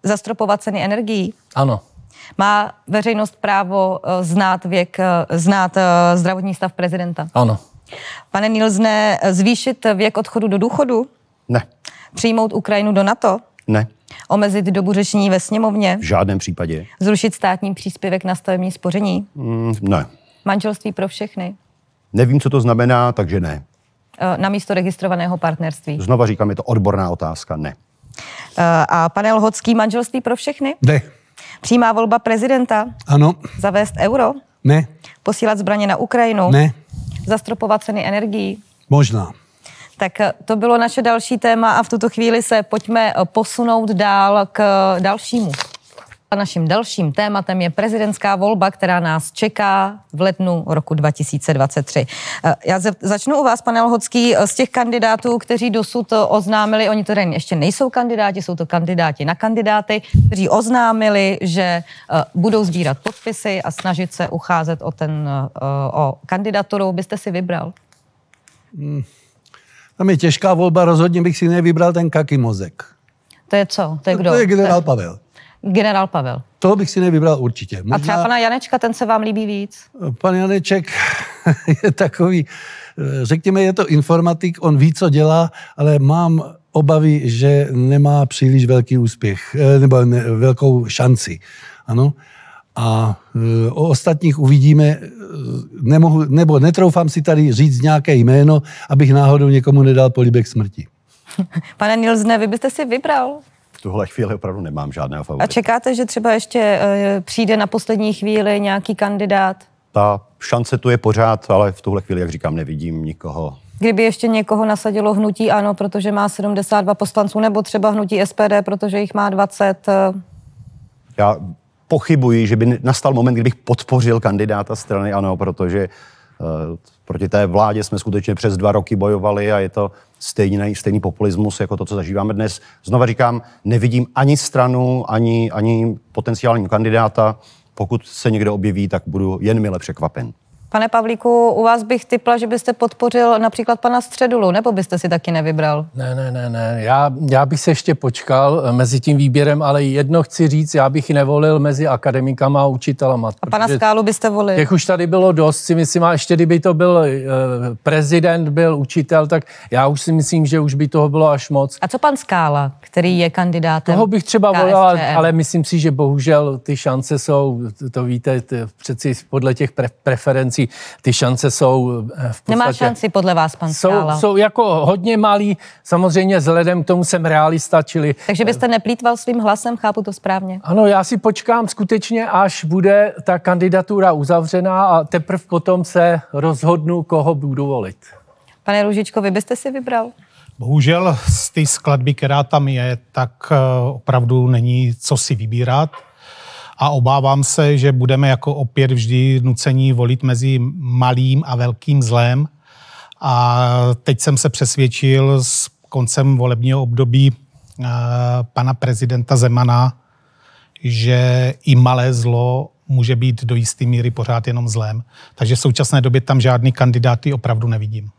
Zastropovat ceny energií? Ano. Má veřejnost právo eh, znát věk, znát zdravotní stav prezidenta? Ano. Pane Nilsne, zvýšit věk odchodu do důchodu? Ne. Přijmout Ukrajinu do NATO? Ne. Omezit dobu řešení ve sněmovně? V žádném případě. Zrušit státní příspěvek na stavební spoření? Mm, ne. Manželství pro všechny? Nevím, co to znamená, takže ne. E, na místo registrovaného partnerství? Znova říkám, je to odborná otázka, ne. E, a pane Lhocký, manželství pro všechny? Ne. Přímá volba prezidenta? Ano. Zavést euro? Ne. Posílat zbraně na Ukrajinu? Ne. Zastropovat ceny energií? Možná. Tak eh, to bylo naše další téma a v tuto chvíli se pojďme eh, posunout dál k eh, dalšímu. A naším dalším tématem je prezidentská volba, která nás čeká v lednu roku 2023. Já začnu u vás, pane Lhocký, z těch kandidátů, kteří dosud oznámili, oni to ještě nejsou kandidáti, jsou to kandidáti na kandidáty, kteří oznámili, že budou sbírat podpisy a snažit se ucházet o, ten, o kandidaturu. Byste si vybral? Hmm. Tam je těžká volba, rozhodně bych si nevybral ten kaky mozek. To je co? To je kdo? To je generál Pavel. Generál Pavel. To bych si nevybral určitě. Možná... A třeba pana Janečka, ten se vám líbí víc? Pan Janeček je takový, řekněme, je to informatik, on ví, co dělá, ale mám obavy, že nemá příliš velký úspěch, eh, nebo ne, velkou šanci. Ano. A e, o ostatních uvidíme, nemohu, nebo netroufám si tady říct nějaké jméno, abych náhodou někomu nedal políbek smrti. Pane Nilsne, vy byste si vybral? V tuhle chvíli opravdu nemám žádného favorita. A čekáte, že třeba ještě e, přijde na poslední chvíli nějaký kandidát? Ta šance tu je pořád, ale v tuhle chvíli, jak říkám, nevidím nikoho. Kdyby ještě někoho nasadilo hnutí ANO, protože má 72 poslanců, nebo třeba hnutí SPD, protože jich má 20. Já pochybuji, že by nastal moment, kdybych podpořil kandidáta strany ANO, protože Proti té vládě jsme skutečně přes dva roky bojovali a je to stejný, stejný populismus jako to, co zažíváme dnes. Znova říkám, nevidím ani stranu, ani, ani potenciální kandidáta. Pokud se někdo objeví, tak budu jen mile překvapen. Pane Pavlíku, u vás bych typla, že byste podpořil například pana Středulu, nebo byste si taky nevybral? Ne, ne, ne, ne. Já, já bych se ještě počkal eh, mezi tím výběrem, ale jedno chci říct, já bych nevolil mezi akademikama a učitelama. A pana Skálu byste volil? Těch už tady bylo dost, si myslím, a ještě kdyby to byl uh, prezident, byl učitel, tak já už si myslím, že už by toho bylo až moc. A co pan Skála, který je kandidátem? Toho bych třeba volil, ale, ale myslím si, že bohužel ty šance jsou, to víte, přeci podle těch pre- preferencí šancí. Ty šance jsou eh, v podstatě... Nemá šanci podle vás, pan Skála? Jsou, jsou jako hodně malý, samozřejmě vzhledem k tomu jsem realista, čili... Takže byste neplýtval svým hlasem, chápu to správně? Ano, já si počkám skutečně, až bude ta kandidatura uzavřená a teprve potom se rozhodnu, koho budu volit. Pane Růžičko, vy byste si vybral? Bohužel z té skladby, která tam je, tak eh, opravdu není co si vybírat a obávám se, že budeme jako opět vždy nucení volit mezi malým a velkým zlem. A teď jsem se přesvědčil s koncem volebního období eh, pana prezidenta Zemana, že i malé zlo může být do jisté míry pořád jenom zlem. Takže v současné době tam žádný kandidáty opravdu nevidím.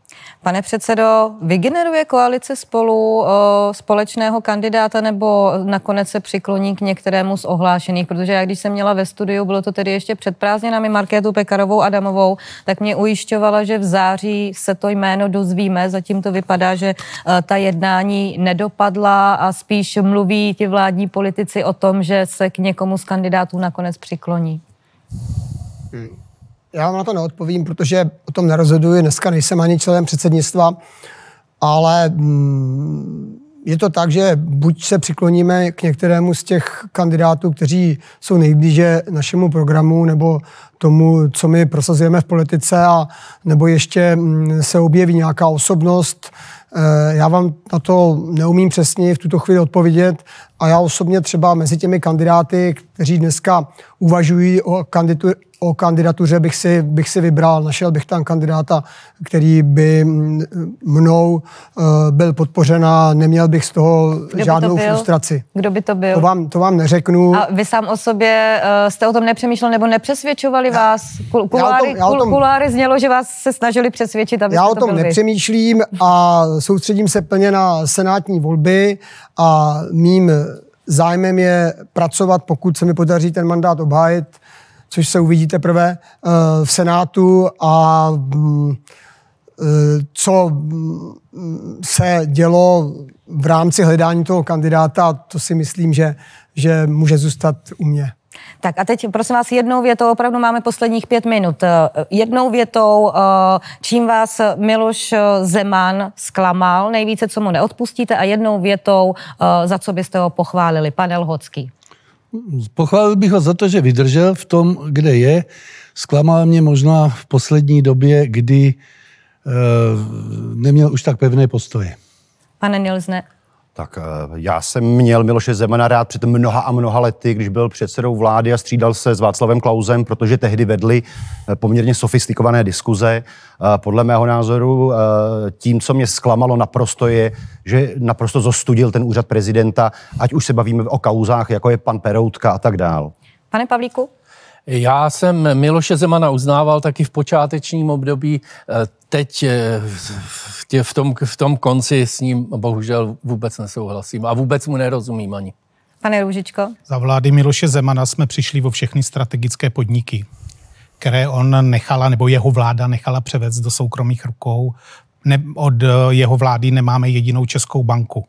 Pane předsedo, vygeneruje koalice spolu o, společného kandidáta nebo nakonec se přikloní k některému z ohlášených? Protože já, když jsem měla ve studiu, bylo to tedy ještě před prázdninami Markétu Pekarovou Adamovou, tak mě ujišťovala, že v září se to jméno dozvíme. Zatím to vypadá, že o, ta jednání nedopadla a spíš mluví ti vládní politici o tom, že se k někomu z kandidátů nakonec přikloní. Hmm. Já vám na to neodpovím, protože o tom nerozhoduji. Dneska nejsem ani členem předsednictva, ale mm, je to tak, že buď se přikloníme k některému z těch kandidátů, kteří jsou nejblíže našemu programu nebo tomu, co my prosazujeme v politice, a nebo ještě mm, se objeví nějaká osobnost. Eh, já vám na to neumím přesně v tuto chvíli odpovědět a já osobně třeba mezi těmi kandidáty, kteří dneska uvažují o o kandidatuře bych si, bych si vybral, našel bych tam kandidáta, který by mnou uh, byl podpořen a neměl bych z toho Kdo žádnou frustraci. Kdo by to byl? To vám, to vám neřeknu. A vy sám o sobě uh, jste o tom nepřemýšlel nebo nepřesvědčovali já, vás? Kul, kuláry, já o tom, já o tom, kuláry znělo, že vás se snažili přesvědčit, aby Já o tom to nepřemýšlím a soustředím se plně na senátní volby a mým zájmem je pracovat, pokud se mi podaří ten mandát obhájit, což se uvidí teprve eh, v Senátu a mm, eh, co mm, se dělo v rámci hledání toho kandidáta, to si myslím, že, že může zůstat u mě. Tak a teď prosím vás jednou větou, opravdu máme posledních pět minut. Eh, jednou větou, čím vás Miloš Zeman zklamal, nejvíce, co mu neodpustíte a jednou větou, za co byste ho pochválili. Pane Lhocký. Pochválil bych ho za to, že vydržel v tom, kde je. Zklamal mě možná v poslední době, kdy e, neměl už tak pevné postoje. Pane Nilsne, tak eh, já jsem měl Miloše Zemana rád před mnoha a mnoha lety, když byl předsedou vlády a střídal se s Václavem Klausem, protože tehdy vedli eh, poměrně sofistikované diskuze. Podle mého názoru tím, co mě zklamalo naprosto je, že naprosto zostudil ten úřad prezidenta, ať už se bavíme o kauzách, jako je pan Peroutka a tak dál. Pane Pavlíku? Já jsem Miloše Zemana uznával taky v počátečním období. Teď v tom, v tom konci s ním bohužel vůbec nesouhlasím a vůbec mu nerozumím ani. Pane Růžičko? Za vlády Miloše Zemana jsme přišli o všechny strategické podniky, které on nechala, nebo jeho vláda nechala převést do soukromých rukou. Ne, od jeho vlády nemáme jedinou českou banku.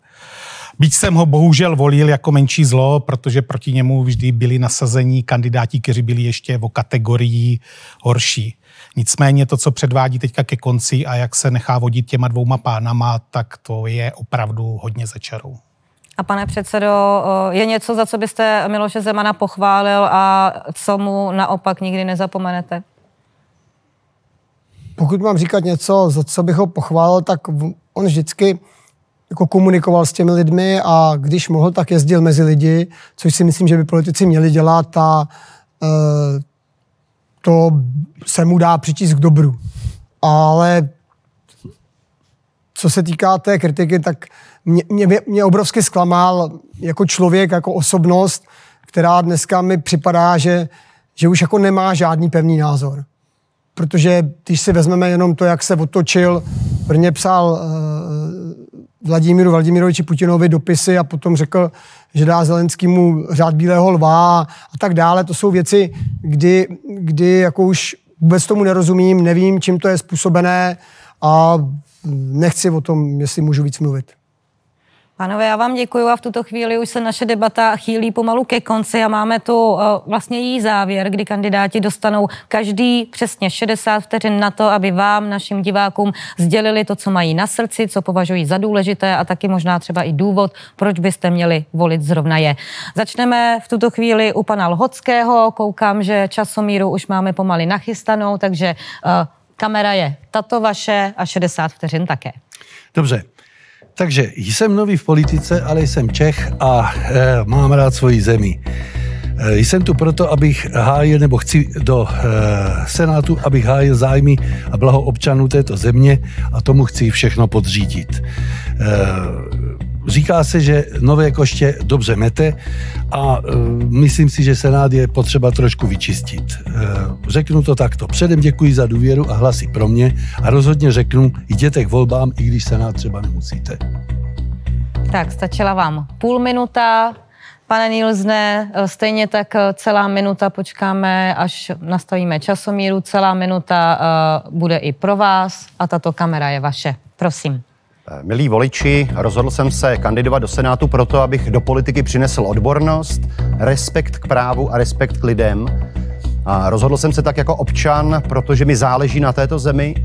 Byť jsem ho bohužel volil jako menší zlo, protože proti němu vždy byli nasazení kandidáti, kteří byli ještě o kategorii horší. Nicméně to, co předvádí teďka ke konci a jak se nechá vodit těma dvouma pánama, tak to je opravdu hodně začarou. A pane předsedo, je něco, za co byste Miloše Zemana pochválil a co mu naopak nikdy nezapomenete? Pokud mám říkat něco, za co bych ho pochválil, tak on vždycky jako komunikoval s těmi lidmi a když mohl, tak jezdil mezi lidi, což si myslím, že by politici měli dělat a uh, to se mu dá přičíst k dobru. ale co se týká té kritiky, tak mě, mě, mě obrovsky zklamal jako člověk, jako osobnost, která dneska mi připadá, že, že už jako nemá žádný pevný názor. Protože když si vezmeme jenom to, jak se otočil, prvně psal uh, Vladimíru Vladimiroviči Putinovi dopisy a potom řekl, že dá Zelenskému řád Bílého lva a tak dále. To jsou věci, kdy, kdy jako už vůbec tomu nerozumím, nevím, čím to je způsobené a nechci o tom, jestli můžu víc mluvit. Pánové, já vám děkuji a v tuto chvíli už se naše debata chýlí pomalu ke konci a máme tu uh, vlastně její závěr, kdy kandidáti dostanou každý přesně 60 vteřin na to, aby vám, našim divákům, sdělili to, co mají na srdci, co považují za důležité a taky možná třeba i důvod, proč byste měli volit zrovna je. Začneme v tuto chvíli u pana Lhockého. Koukám, že časomíru už máme pomaly nachystanou, takže uh, kamera je tato vaše a 60 vteřin také. Dobře, takže jsem nový v politice, ale jsem Čech a e, mám rád svoji zemi. E, jsem tu proto, abych hájil, nebo chci do e, Senátu, abych hájil zájmy a blaho občanů této země a tomu chci všechno podřídit. E, Říká se, že nové koště dobře mete a e, myslím si, že Senát je potřeba trošku vyčistit. E, řeknu to takto. Předem děkuji za důvěru a hlasy pro mě a rozhodně řeknu, jděte k volbám, i když Senát třeba nemusíte. Tak, stačila vám půl minuta. Pane Nilzne, e, stejně tak e, celá minuta počkáme, až nastavíme časomíru. Celá minuta uh, bude i pro vás a tato kamera je vaše. Prosím. Milí voliči, rozhodl jsem se kandidovat do Senátu proto, abych do politiky přinesl odbornost, respekt k právu a respekt k lidem. A rozhodl jsem se tak jako občan, protože mi záleží na této zemi.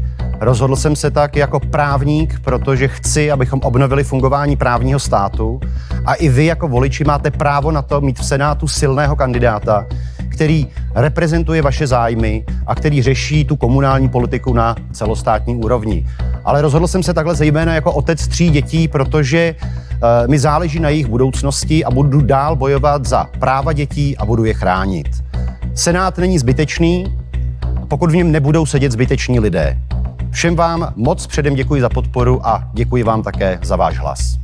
Rozhodl jsem se tak jako právník, protože chci, abychom obnovili fungování právního státu. A i vy jako voliči máte právo na to mít v Senátu silného kandidáta, který reprezentuje vaše zájmy a který řeší tu komunální politiku na celostátní úrovni. Ale rozhodl jsem se takhle zejména jako otec tří dětí, protože uh, mi záleží na jejich budoucnosti a budu dál bojovat za práva dětí a budu je chránit. Senát není zbytečný, pokud v něm nebudou sedět zbyteční lidé. Všem vám moc předem děkuji za podporu a děkuji vám také za váš hlas.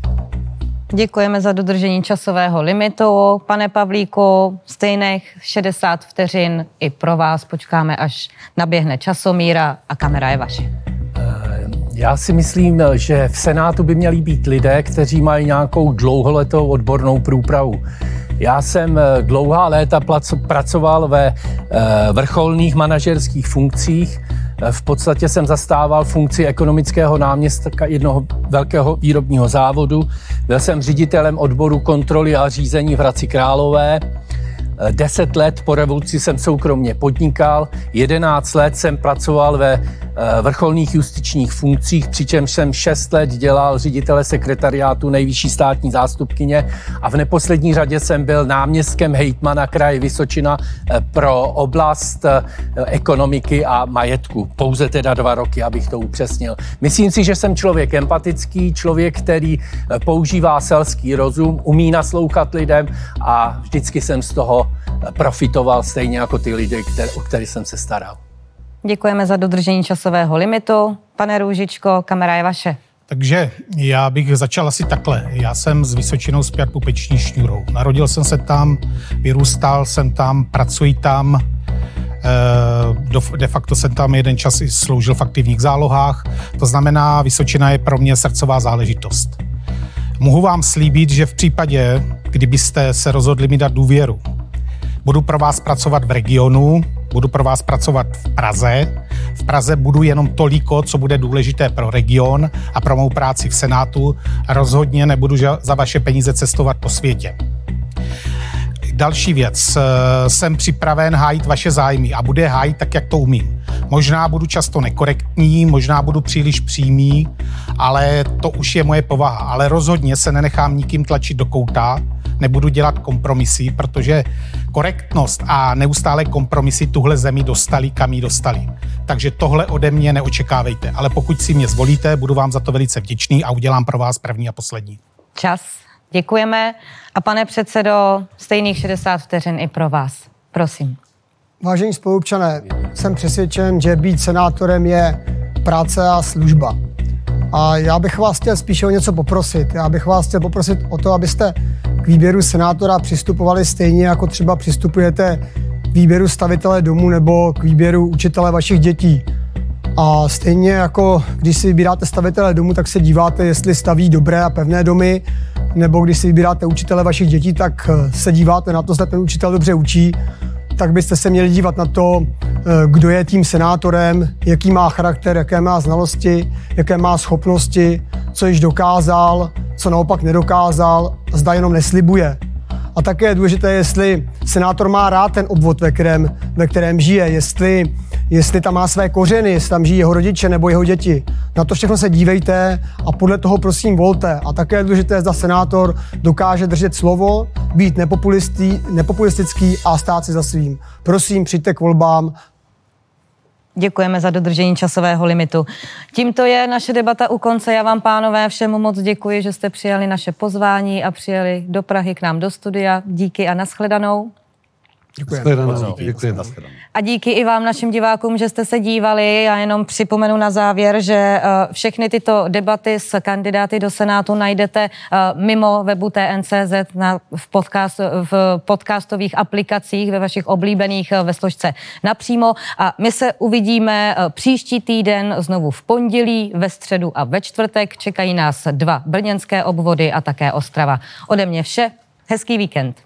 Děkujeme za dodržení časového limitu. Pane Pavlíku, stejných 60 vteřin i pro vás. Počkáme, až naběhne časomíra a kamera je vaše. Eh, já si myslím, že v Senátu by měli být lidé, kteří mají nějakou dlouholetou odbornou průpravu. Já jsem eh, dlouhá léta pracoval ve eh, vrcholných manažerských funkcích v podstatě jsem zastával funkci ekonomického náměstka jednoho velkého výrobního závodu. Byl jsem ředitelem odboru kontroly a řízení v Hradci Králové. Deset let po revoluci jsem soukromně podnikal, jedenáct let jsem pracoval ve Eh, vrcholných justičních funkcích, přičemž jsem šest let dělal ředitele sekretariátu nejvyšší státní zástupkyně a v neposlední řadě jsem byl náměstkem hejtmana kraje Vysočina eh, pro oblast eh, ekonomiky a majetku. Pouze teda dva roky, abych to upřesnil. Myslím si, že jsem člověk empatický, člověk, který používá selský rozum, umí naslouchat lidem a vždycky jsem z toho profitoval stejně jako ty lidi, o které jsem se staral. Děkujeme za dodržení časového limitu. Pane Růžičko, kamera je vaše. Takže já bych začal asi takhle. Já jsem s Vysočinou zpět pupeční šňůrou. Narodil jsem se tam, vyrůstal jsem tam, pracuji tam. Eh, de facto jsem tam jeden čas i sloužil v aktivních zálohách. To znamená, Vysočina je pro mě srdcová záležitost. Mohu vám slíbit, že v případě, kdybyste se rozhodli mi dát důvěru, budu pro vás pracovat v regionu, Budu pro vás pracovat v Praze. V Praze budu jenom toliko, co bude důležité pro region a pro mou práci v Senátu. Rozhodně nebudu za vaše peníze cestovat po světě. Další věc. Jsem připraven hájit vaše zájmy a bude hájit tak, jak to umím. Možná budu často nekorektní, možná budu příliš přímý, ale to už je moje povaha. Ale rozhodně se nenechám nikým tlačit do kouta, nebudu dělat kompromisy, protože korektnost a neustále kompromisy tuhle zemi dostali, kam ji dostali. Takže tohle ode mě neočekávejte. Ale pokud si mě zvolíte, budu vám za to velice vděčný a udělám pro vás první a poslední. Čas. Děkujeme. A pane předsedo, stejných 60 vteřin i pro vás. Prosím. Vážení spolupčané, jsem přesvědčen, že být senátorem je práce a služba. A já bych vás chtěl spíše o něco poprosit. Já bych vás chtěl poprosit o to, abyste k výběru senátora přistupovali stejně, jako třeba přistupujete k výběru stavitele domu nebo k výběru učitele vašich dětí. A stejně jako když si vybíráte stavitele domu, tak se díváte, jestli staví dobré a pevné domy, nebo když si vybíráte učitele vašich dětí, tak se díváte na to, zda ten učitel dobře učí tak byste se měli dívat na to, eh, kdo je tím senátorem, jaký má charakter, jaké má znalosti, jaké má schopnosti, co již dokázal, co naopak nedokázal, zda jenom neslibuje. A také je důležité, jestli senátor má rád ten obvod, ve kterém, ve kterém žije, jestli, jestli tam má své kořeny, jestli tam žijí jeho rodiče nebo jeho děti. Na to všechno se dívejte a podle toho prosím volte. A také je důležité, zda senátor dokáže držet slovo, být nepopulistický a stát si za svým. Prosím, přijďte k volbám Děkujeme za dodržení časového limitu. Tímto je naše debata u konce. Já vám, pánové, všemu moc děkuji, že jste přijali naše pozvání a přijeli do Prahy k nám do studia. Díky a nashledanou. Děkujeme. Děkujeme. A díky i vám, našim divákům, že jste se dívali. Já jenom připomenu na závěr, že eh, všechny tyto debaty s kandidáty do Senátu najdete eh, mimo webu TNCZ na, v, podcast, v podcastových aplikacích ve vašich oblíbených eh, ve složce napřímo. A my se uvidíme příští týden znovu v pondělí, ve středu a ve čtvrtek. Čekají nás dva brněnské obvody a také Ostrava. Ode mě vše. Hezký víkend.